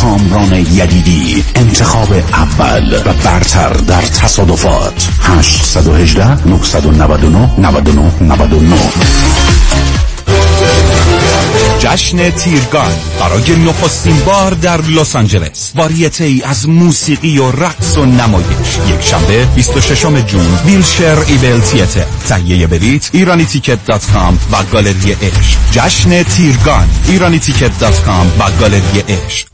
کامران یدیدی انتخاب اول و برتر در تصادفات. 818 999 99 99 جشن تیرگان برای نخستین بار در لس آنجلس. واریته ای از موسیقی و رقص و نمایش. یک شنبه 26 June Wilshire Ebell Theatre تهیه بلیت ایرانی ticket dot com و گالری عشق. جشن تیرگان ایرانی ticket dot com و گالری عشق.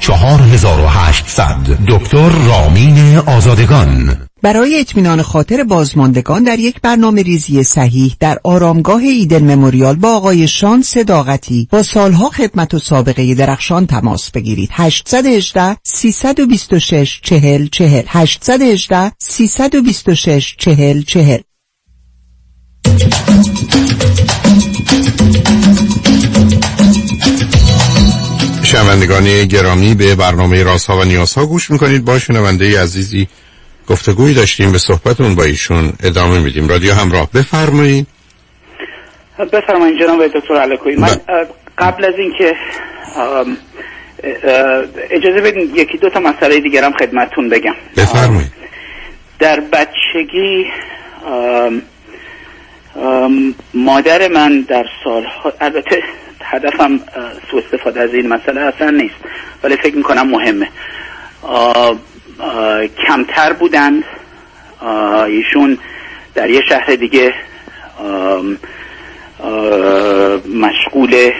4800 دکتر رامین آزادگان. برای اطمینان خاطر بازماندگان در یک برنامه ریزی صحیح در آرامگاه ایدن مموریال با آقای شان صداقتی با سالها خدمت و سابقه درخشان تماس بگیرید. 818 326 40 40 818 326 40 40 شنوندگان گرامی به برنامه رازها و نیازها گوش می‌کنید. با شنونده عزیزی گفتگوی داشتیم به صحبتون با ایشون ادامه میدیم. رادیو همراه بفرمایید. بفرمایید جناب دکتر علکوی من قبل از اینکه اجازه بدین یکی دو تا مسئله دیگرم خدمتتون بگم. بفرمایید. در بچگی مادر من در سالها البته هدفم سوء استفاده از این مسئله اصلا نیست. ولی فکر می‌کنم مهمه. اه، اه، کمتر بودند. ایشون در یه شهر دیگه مشغول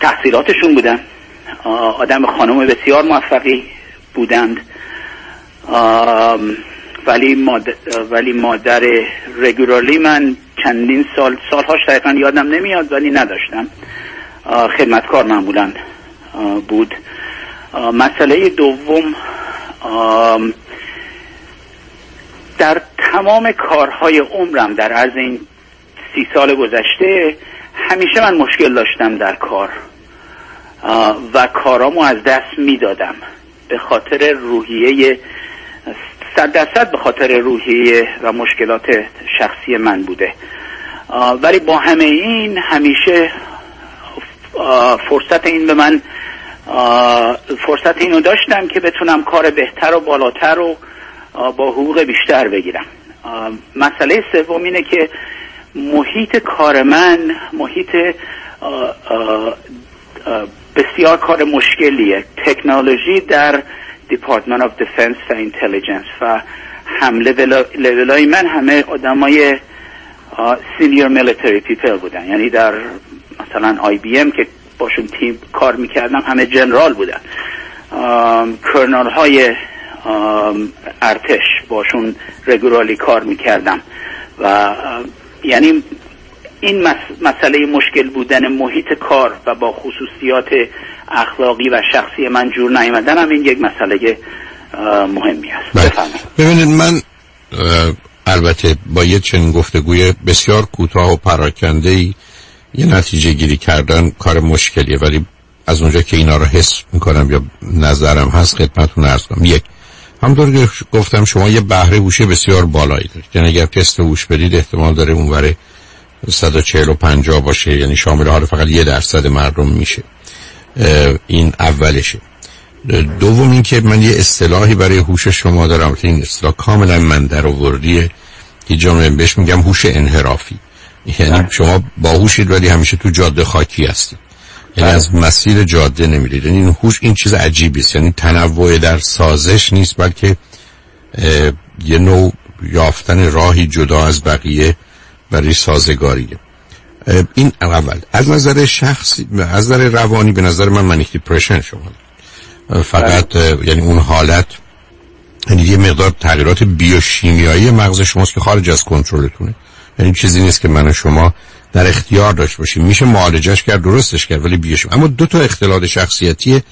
تحصیلاتشون بودن. آدم خانم بسیار موفقی بودند. ولی مادر, ولی مادر رگولارلی من چندین سال سالهاش دقیقا یادم نمیاد ولی نداشتم. خدمتکار معمولا بود. مسئله دوم در تمام کارهای عمرم در عرض این سی سال گذشته همیشه من مشکل داشتم در کار و کارامو از دست می‌دادم. به خاطر روحیه صد درصد به خاطر روحیه و مشکلات شخصی من بوده. ولی با همه این همیشه فرصت این به من فرصت اینو داشتم که بتونم کار بهتر و بالاتر و با حقوق بیشتر بگیرم. مسئله سوم اینه که محیط کار من محیط بسیار کار مشکلیه. تکنولوژی در department of defense و intelligence و هم level های من همه آدمای senior military people بودن. یعنی در مثلا IBM که باشون تیم کار می‌کردم همه جنرال بودن. colonel های ارتش باشون regularly کار می‌کردم. و یعنی این مس- مسئله مشکل بودن محیط کار و با خصوصیات اخلاقی و شخصی من جور نیامدن هم این یک مسئله مهمی است. بفرمایید. ببینید من البته با یه چنین گفتگوی بسیار کوتاه و پراکنده ای یه نتیجه گیری کردن کار مشکلیه ولی از اونجا که اینا رو حس می‌کنم یا نظرم هست خدمتتون ارز کنم. یک همطور که گفتم شما یه بهره هوشی بسیار بالایی دارید. یعنی اگر تست هوش بدید احتمال داره اونور 140 و 50 باشه یعنی شامل حال فقط یه درصد مردم میشه. این اولشه دوم این که من یه اصطلاحی برای هوش شما دارم که این اصطلاح کاملا من در آوردیه که جامعه بهش میگم هوش انحرافی. یعنی شما باهوشید ولی همیشه تو جاده خاکی هستید. یعنی از مسیر جاده نمیرید. یعنی این هوش این چیز عجیبی است. یعنی تنوع در سازش نیست بلکه یه نوع یافتن راهی جدا از بقیه برای سازگاریه. این اول. از نظر شخصی از نظر روانی به نظر من منیک دیپرشن شما. فقط اه، یعنی اون حالت یعنی یه مقدار تغییرات بیوشیمیایی مغز شماست که خارج از کنترلتونه. یعنی چیزی نیست که من و شما در اختیار داشت باشیم. میشه معالجش کرد درستش کرد ولی بیوشیم. اما دو تا اختلال شخصیتی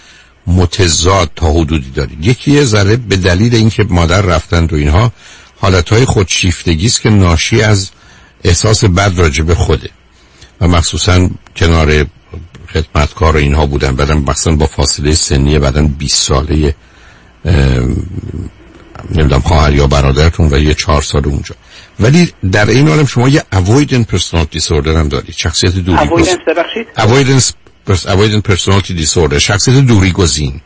متضاد تا حدودی دارید یکی یه ذره به دلیل اینکه مادر رفتند و اینها حالتهای خودشیفتگی است که ناشی از احساس بد راجع به خوده. و مخصوصا کنار خدمتکار و اینها بودن. بعدم مثلا با فاصله سنی بعدا 20 ساله نمی‌دونم خواهر یا برادرتون و یه چهار سال اونجا. ولی در این حالم شما یه avoidant personality disorder هم دارید. شخصیت دوری اوایدنس ببخشید؟ avoidance pers- avoidant personality disorder. شخصیت دوری گزین.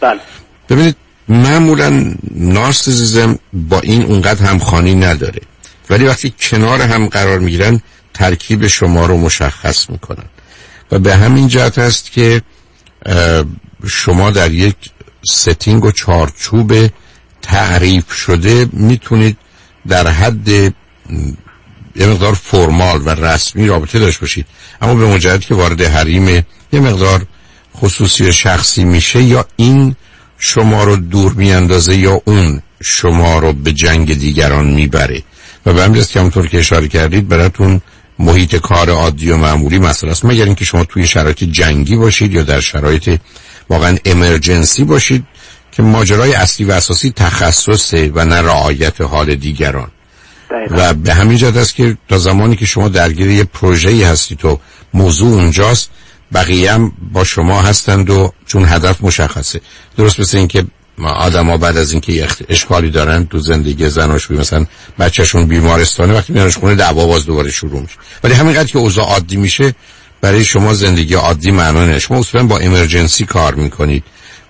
بله. ببینید معمولا نارسیسیزم با این اونقدر همخانی نداره. ولی وقتی کنار هم قرار می‌گیرن ترکیب شما رو مشخص می‌کنن. و به همین جهت است که شما در یک ستینگ و چارچوب تعریف شده می‌تونید در حد یه مقدار فرمال و رسمی رابطه داشت باشید. اما به مجرد که وارد حریم یه مقدار خصوصی و شخصی میشه یا این شما رو دور میاندازه یا اون شما رو به جنگ دیگران می‌بره. و به جهت که همونطور که اشاره کردید براتون محیط کار عادی و معمولی مسئله است. مگر اینکه شما توی شرایط جنگی باشید یا در شرایط واقعا امرجنسی باشید که ماجرای اصلی و اساسی تخصصه و نه رعایت حال دیگران. و به همین جهت است که تا زمانی که شما درگیر یه پروژه‌ای هستید و موضوع اونجاست بقیه هم با شما هستند و چون هدف مشخصه. درست مثل اینکه آدم ها بعد از اینکه یه اشکالی دارن تو زندگی زناشویی مثلا بچهشون بیمارستانه وقتی میانش خونه دعوا باز دوباره شروع میشه. ولی همینقدر که اوضاع عادی میشه برای شما زندگی عادی معنا نداره. شما اصولا با امرجنسی کار می‌کنید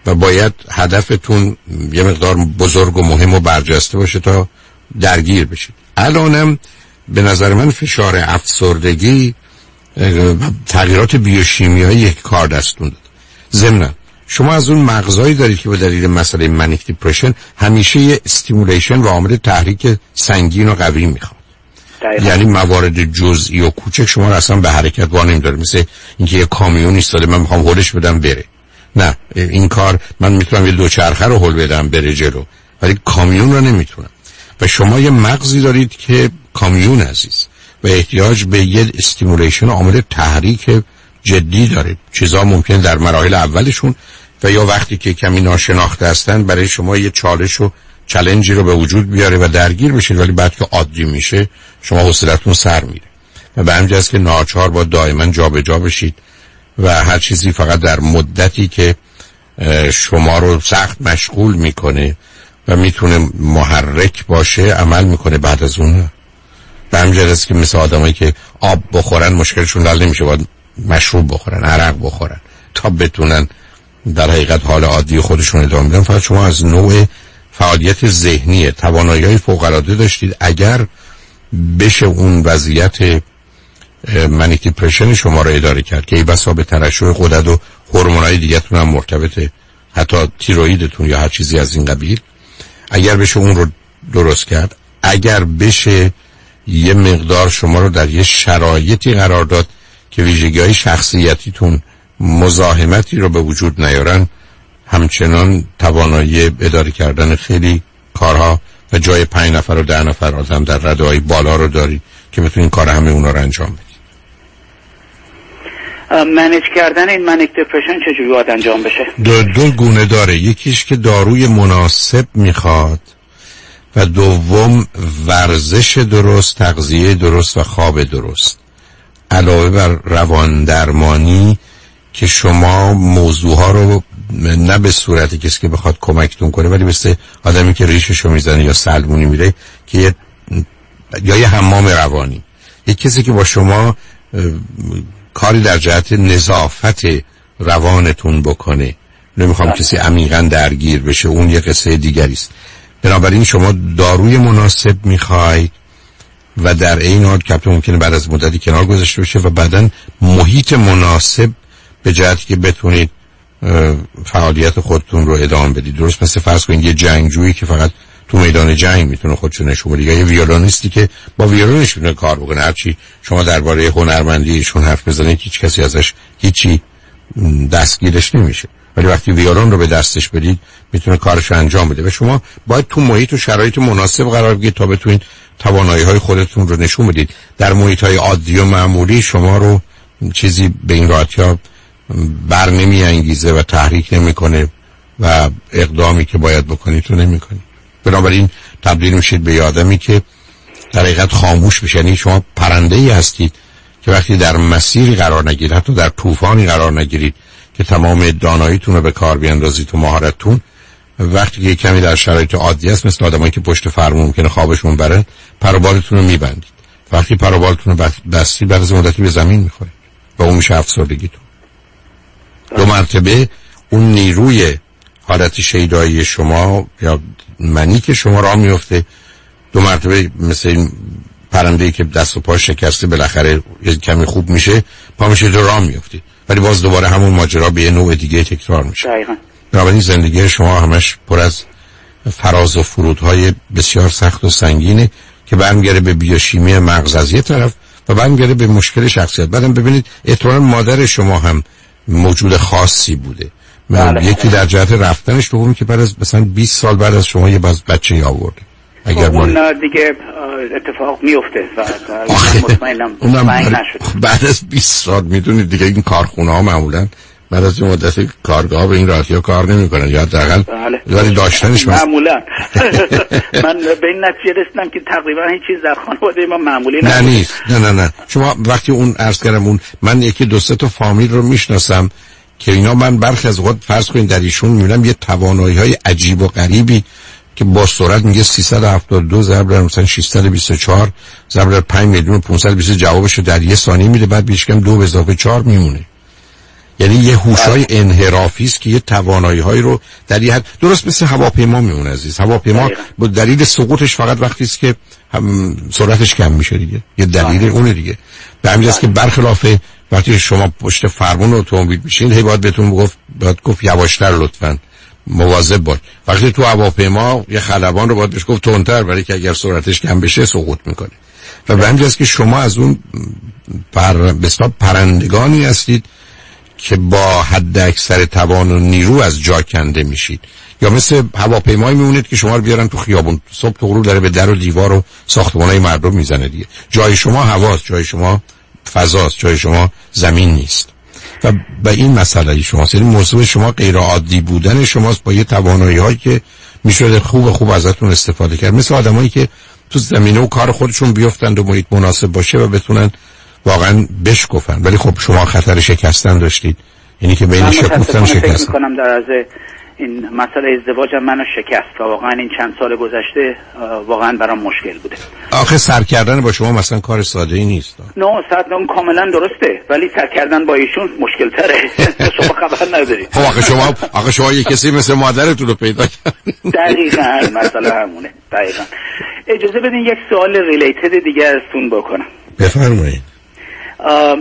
و باید هدفتون یه مقدار بزرگ و مهم و برجسته باشه تا درگیر بشید. الانم به نظر من فشار افسردگی تغییرات بیوشیمیایی یک کار دستون داد ضمن شما از اون مغزایی دارید که به دلیل مسئله manic depression همیشه یه stimulation و عامل تحریک سنگین و قوی می‌خواد. یعنی موارد جزئی و کوچک شما رو اصلا به حرکت وا نمی‌داره مثل اینکه یه کامیون ایستاده من می‌خوام هولش بدم بره. نه این کار من می‌تونم یه دوچرخه رو هول بدم بره جلو ولی کامیون رو نمی‌تونم. و شما یه مغزی دارید که کامیون عزیز و احتیاج به یه stimulation عامل تحریک جدی داره چیزا ممکن در مراحل اولشون و یا وقتی که کمی ناشناخته هستن برای شما یه چالش و challenge ی رو به وجود بیاره و درگیر بشید ولی بعد که عادی میشه شما حوصلتون سر میره. و به همین‌جاست که ناچار با دائما جابجا جا بشید و هر چیزی فقط در مدتی که شما رو سخت مشغول می‌کنه و می‌تونه محرک باشه عمل می‌کنه بعد از اون. به همجاست که مثل آدمایی که آب بخورن مشکلشون حل نمیشه باید مشروب بخورن عرق بخورن تا بتونن در حقیقت حال عادی خودشون ادامه بدن فقط شما از نوع فعالیت ذهنی توانایی فوق العاده داشتید. اگر بشه اون وضعیت منیک دیپرشن شما رو اداره کرد که ای بسا به ترشح قدرت و هورمونای دیگهتون هم مرتبطه حتی تیرویدتون یا هر چیزی از این قبیل اگر بشه اون رو درست کرد اگر بشه یه مقدار شما رو در یه شرایطی قرار داد که ویژگی های شخصیتیتون مزاحمتی رو به وجود نیارن همچنان توانایی اداره کردن خیلی کارها و جای پنج نفر و ده نفر آدم در رده های بالا رو دارید که بتونین کار همه اونا رو انجام بدید منیج کردن این منیک دپرشن چجوری باید انجام بشه؟ دو, دو گونه داره. یکیش که داروی مناسب می‌خواد و دوم ورزش درست تغذیه درست و خواب درست. علاوه بر روان درمانی که شما موضوع ها رو نه به صورت کسی که بخواد کمکتون کنه ولی مثل آدمی که ریششو می‌زنه یا سلمونی میره که یه یا یه حمام روانی. یک کسی که با شما کاری در جهت نظافت روانتون بکنه. نمی‌خوام کسی عمیقا درگیر بشه اون یه قصه دیگری است. بنابراین شما داروی مناسب می‌خواید و در این حال که ممکنه بعد از مدتی کنار گذاشته بشه و بعدا محیط مناسب به جهتی که بتونید فعالیت خودتون رو ادامه بدید. درست مثل فرض کنید یه جنگجویی که فقط تو میدان جنگ می‌تونه خودشو نشون بده. یه ویولونیستی که با ویولونش می‌تونه کار بکنه. هرچی شما درباره هنرمندیشون حرف بزنید هیچ کسی ازش هیچی دستگیرش نمیشه. ولی وقتی ویولون رو به دستش بدید می‌تونه کارش انجام بده. و شما باید تو محیط و شرایط مناسب قرار بگیرید تا بتونید توانایی های خودتون رو نشون بدید. در محیط های عادی و معمولی شما رو چیزی به این راحتی بر نمی انگیزه و تحریک نمی‌کنه و اقدامی که باید بکنید تو نمی‌کنید. بنابراین تبدیل میشید به آدمی که در حقیقت خاموش بشه. یعنی شما پرنده ای هستید که وقتی در مسیری قرار نگیرید حتی در طوفانی قرار نگیرید که تمام داناییتون رو به کار بیاندازید و مهارتتون وقتی که کمی در شرایط عادی است مثل آدمایی که پشت فرمون ممکنه خوابشون بره پروبالتون رو میبندید. وقتی پروبالتون رو بستی بعد از مدتی به زمین می‌خورید و اون میشه افسردگیتون. دو مرتبه اون نیروی حالت شیدایی شما یا منی که شما را میفته دو مرتبه مثل این پرنده که دست و پا شکسته بالاخره کمی خوب میشه پا میشه دو راه میفته ولی باز دوباره همون ماجرا به یه نوع دیگه تکرار میشه. بنابراین زندگی شما همش پر از فراز و فرودهای بسیار سخت و سنگینه که برمیگره به بیوشیمی مغز از یه طرف و برمیگره به مشکل شخصیت. بعدم ببینید احتمالا مادر شما هم موجود خاصی بوده. بله. یکی در جهت رفتنش دومی که بعد از مثلا 20 سال بعد از شما یه باز بچه آورده اگر خب اون دیگه اتفاق میفته و مطمئنم بعد از 20 سال می‌دونید دیگه این کارخونه ها معمولا بعد از این مدت کارگاه به این راحتی ها کار نمی‌کنن. یا حداقل بله. ولی داشتنش معمولا. من به این نتیجه رسیدم که تقریبا هیچ چیز در خانواده ما معمولی نه نیست. نه نه نه. شما وقتی اون عرض کردم اون من یکی دو سه تا فامیل رو می‌شناسم که اینا من برخی از وقت فرض کنید در ایشون می‌بینم یه توانایی های عجیب و غریبی که با سرعت میگه 372 ضرب در مثلا 624 ضرب در 5 میلیون 520 جوابش رو در یه ثانیه میده بعد بیش کم دو به اضافه 4 میمونه. یعنی یه هوشای انحرافی است که یه توانایی هایی رو در یه حد درست مثل هواپیما میمونه عزیز. هواپیما با دلیل سقوطش فقط وقتی است که هم سرعتش کم میشه دیگه. یه دلیل اونه دیگه. به همین که برخلاف وقتی شما پشت فرمون اتومبیل میشین هی باید بهتون گفت باید گفت یواشتر لطفا. مواظب باش. وقتی تو هواپیما یه خلبان رو باید بهش گفت تندتر برای که اگر سرعتش کم بشه سقوط می‌کنه. و به همین که شما از اون پر پرندگانی هستید که با حد اکثر توان و نیرو از جا کنده میشید. یا مثل هواپیمایی میمونید که شما رو بیارن تو خیابون. صبح تو غروب داره به در و دیوار و ساختمانای مردم می‌زنه دیگه. جای شما هواست جای شما فضاست جای شما زمین نیست. و به این مسئله شما یعنی موضوع شما غیر عادی بودن شماست با یه توانایی هایی که می‌شده خوب خوب ازتون استفاده کرد. مثل آدمایی که تو زمینه و کار خودشون بیفتند و محیط مناسب باشه و بتونن واقعا بشکفن. ولی خب شما خطر شکستن داشتید. یعنی که بین شکفتن شکست کنم در از این مسئله ازدواجم منو شکست و واقعا این چند سال گذشته واقعا برام مشکل بوده. آخه سر کردن با شما مثلا کار ساده ای نیست. نه صد کاملا درسته ولی سر کردن با ایشون مشکل تره شما خبر نداری. خب آخه شما آخه شما یه کسی مثل مادرتون رو پیدا کردید دقیقا مسئله همونه. دقیقا. اجازه بدین یک سوال ریلیتد دیگه ازتون بکنم. بفرمایید.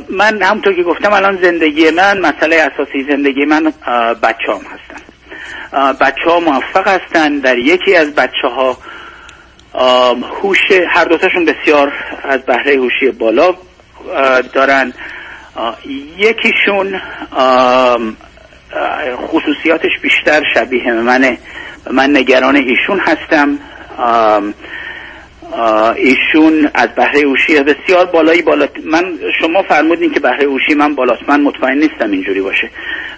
من همونطور که گفتم الان زندگی من مسئله اساسی زندگی من بچه هم هستن. بچه ها موفق هستن در یکی از بچه ها هوش هر دوتاشون بسیار از بهره هوشی بالا دارن. یکیشون خصوصیاتش بیشتر شبیه منه. من نگران ایشون هستم. ایشون از بهره هوشی بسیار بالایی بالا من شما فرمودین که بهره هوشی من بالاست. من مطمئن نیستم اینجوری باشه.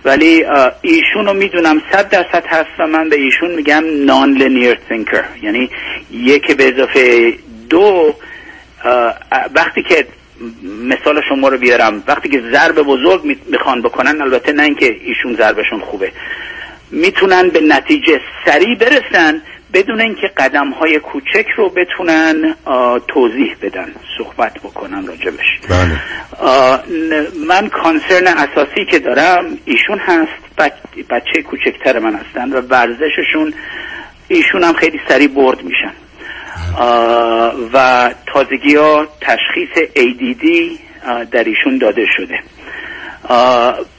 ولی ایشون رو می‌دونم صد درصد هست و من به ایشون میگم نان لینیر تینکر یعنی یک به اضافه دو وقتی که مثال شما رو بیارم وقتی که ضرب بزرگ می‌خوان بکنن البته نه اینکه ایشون ضربشون خوبه. می‌تونن به نتیجه سریع برسن بدون اینکه قدم های کوچک رو بتونن توضیح بدن. صحبت بکنن راجبش بله. من کانسرن اساسی که دارم ایشون هست. بچه کوچکتر من هستن و ورزششون ایشون هم خیلی سریع برد میشن. و تازگی ها تشخیص ADD در ایشون داده شده.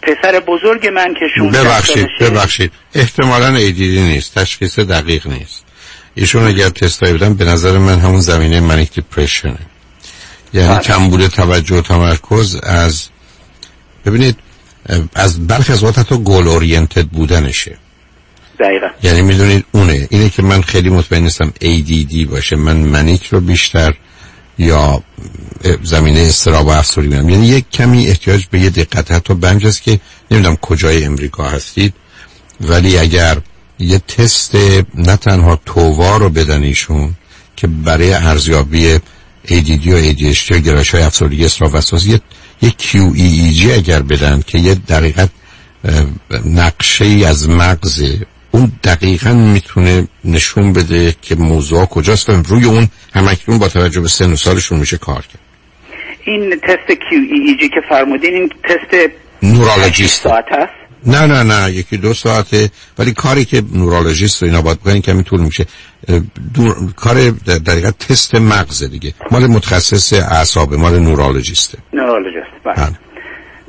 پسر بزرگ من که شون ببخشید ببخشید. احتمالا ایدیدی نیست. تشخیص دقیق نیست. ایشون اگر تستایی بدن به نظر من همون زمینه منیک دیپریشنه. یعنی کمبود توجه و تمرکز از ببینید از برخی از وقت حتی گول اورینتد بودنشه. دقیقا. یعنی می‌دونید اونه. اینه که من خیلی مطمئن نیستم ADD باشه. من منیک رو بیشتر یا زمینه استراب و افسوری میرم یعنی یک کمی احتیاج به یه دقت. حتی بنج که نمی‌دونم کجای امریکا هستید. ولی اگر یه تست نه تنها تووا رو بدن ایشون که برای ارزیابی ADD و ADHD و گرایش های افسردگی استراب وسواس یه, یه QEEG اگر بدن که یه دقیقت نقشه ای از مغز اون دقیقا می‌تونه نشون بده که موضوع کجاست و روی اون همکنون با توجه به سن و سالشون میشه کار کرد. این تست QEEG که فرمودین این تست نورالوجیست. ساعت هست؟ نه نه نه یکی دو ساعته ولی کاری که نورالوژیست و اینا باید بکنین کمی طول میشه دور... کار در دقیقا تست مغز دیگه. مال متخصص اعصاب مال نورالوجیسته نورالوجیست بله.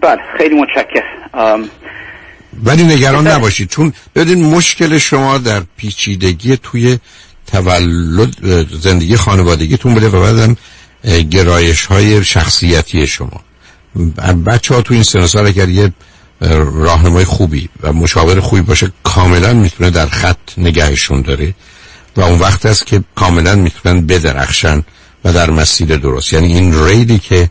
بله. خیلی متشکرم. ولی نگران نباشید چون ببین مشکل شما در پیچیدگی توی تولد زندگی خانوادگیتون بوده و بعدم گرایش های شخصیتی شما. بچه ها تو این سن سال اگر یه راهنمای خوبی و مشاور خوبی باشه کاملا می‌تونه در خط نگهشون داره و اون وقت است که کاملا می‌تونن بدرخشن و در مسیر درست. یعنی این ریلی که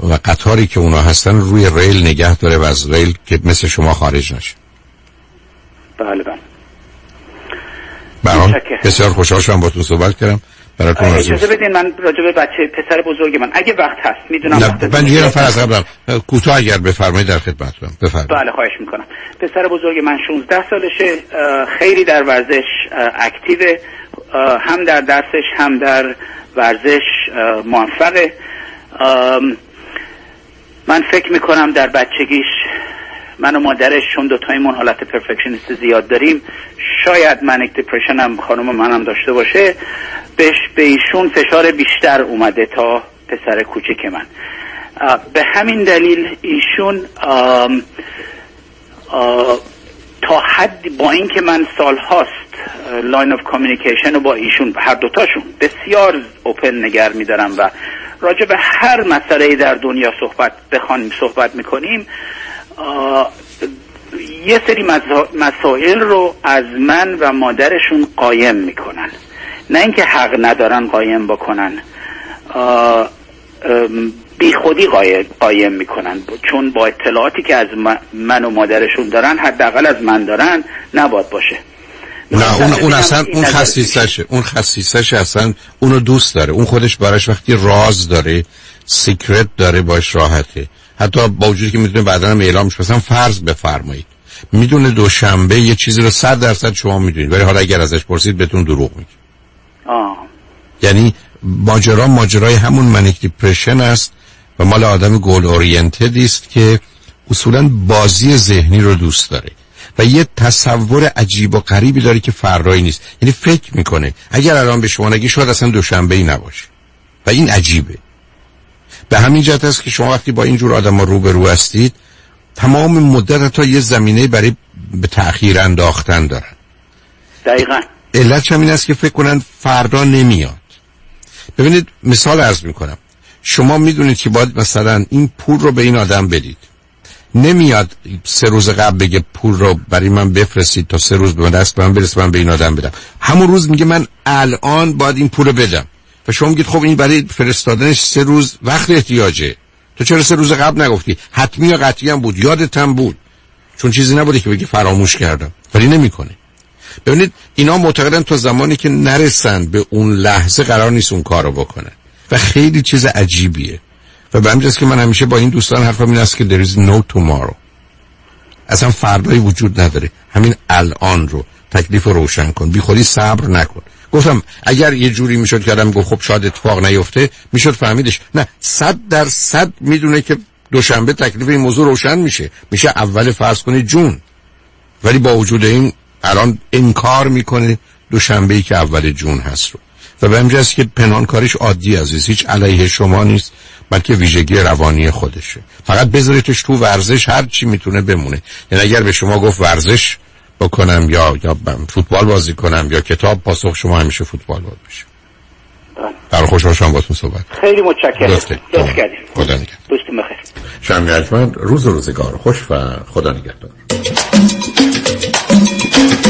و قطاری که اونا هستن روی ریل نگه داره و از ریل که مثل شما خارج نشه. بله بله. برام بسیار خوشحال شدم با تو صحبت کردم. براتون اجازه بدین من راجع به بچه پسر بزرگ من. اگه وقت هست می‌دونم نه من یه نفر از قبلم. کوتاه اگر بفرمایید در خدمتتونم بفرمایید. بله خواهش می‌کنم. پسر بزرگ من 16 سالشه. خیلی در ورزش اکتیو هم در درسش هم در ورزش موفقه. من فکر می‌کنم در بچگیش من و مادرش چون دوتایمون حالت perfectionist زیاد داریم شاید manic depression هم خانم منم داشته باشه. بهش به ایشون فشار بیشتر اومده تا پسر کوچک من. به همین دلیل ایشون آم، آه، تا حد با اینکه من سال هاست line of communication رو با ایشون هر دوتاشون بسیار open نگر میدارم و راجع به هر مسئله در دنیا صحبت بخوانیم صحبت می‌کنیم یه سری مسائل رو از من و مادرشون قایم می‌کنن. نه اینکه حق ندارن قایم بکنن. بی خودی قایم, می‌کنن. چون با اطلاعاتی که از من- و مادرشون دارن حداقل از من دارن نباید باشه. نه اون, اون اصلا اون خصیصشه اون خصیصش اصلا اونو دوست داره. اون خودش براش وقتی راز داره سیکرت داره باش راحته. حتی با وجودی که می‌تونه بعدا هم اعلام شه مثلا فرض بفرمایید. می‌دونه دوشنبه یه چیزی رو صد درصد شما می‌دونید ولی حالا اگر ازش پرسید بهتون دروغ میگه. آه. یعنی ماجرا ماجرای همون منیک دیپرشن است و مال آدم گول اورینتدی است که اصولا بازی ذهنی رو دوست داره و یه تصور عجیب و غریبی داره که فرایی نیست. یعنی فکر می‌کنه اگر الان به شما نگی شاید اصلا دوشنبه ای نباشه. و این عجیبه. به همین جهت است که شما وقتی با اینجور آدم ها روبرو هستید تمام مدت تا یه زمینه برای به تأخیر انداختن دارن. دقیقا. علت این است که فکر کنن فردا نمیاد. ببینید مثال عرض می‌کنم. شما می‌دونید که باید مثلا این پول رو به این آدم بدید. نمیاد سه روز قبل بگه پول رو برای من بفرستید تا سه روز به من دست من برسه من به این آدم بدم. همون روز میگه من الان باید این پول رو بدم. و شما میگید خب این برای فرستادنش سه روز وقت احتیاجه. تو چرا سه روز قبل نگفتی؟ حتمی یا قطعی هم بود. یادت هم بود. چون چیزی نبوده که بگی فراموش کردم. ولی نمی‌کنه. ببینید اینا معتقدن تا زمانی که نرسن به اون لحظه قرار نیست اون کارو بکنن. و خیلی چیز عجیبیه. و به همین جاست که من همیشه با این دوستان حرفم این است که there is no tomorrow. اصلا فردایی وجود نداره. همین الان رو تکلیف رو روشن کن. بی خودی صبر نکن. گفتم اگر یه جوری می‌شد که آدم گفت خب شاید اتفاق نیفته می‌شد فهمیدش. نه صد در صد می‌دونه که دوشنبه تکلیف این موضوع روشن میشه. میشه اول فرض کنید جون. ولی با وجود این الان انکار می‌کنه دوشنبه ای که اول جون هست رو. و به همین جاست که پنهانکاریش عادی عزیز هیچ علیه شما نیست بلکه ویژگی روانی خودشه. فقط بذاریدش تو ورزش هر چی می‌تونه بمونه. یعنی اگر به شما گفت ورزش بکنم یا یا فوتبال بازی کنم یا کتاب پاسخ شما همیشه فوتبال باید بشه در خوش باشم باتون صحبت خیلی متشکرم. لطف لطف کردید خدا نگهدار. دوستون بخیر. شنگ روز روزگار. خوش و خدا نگهدار.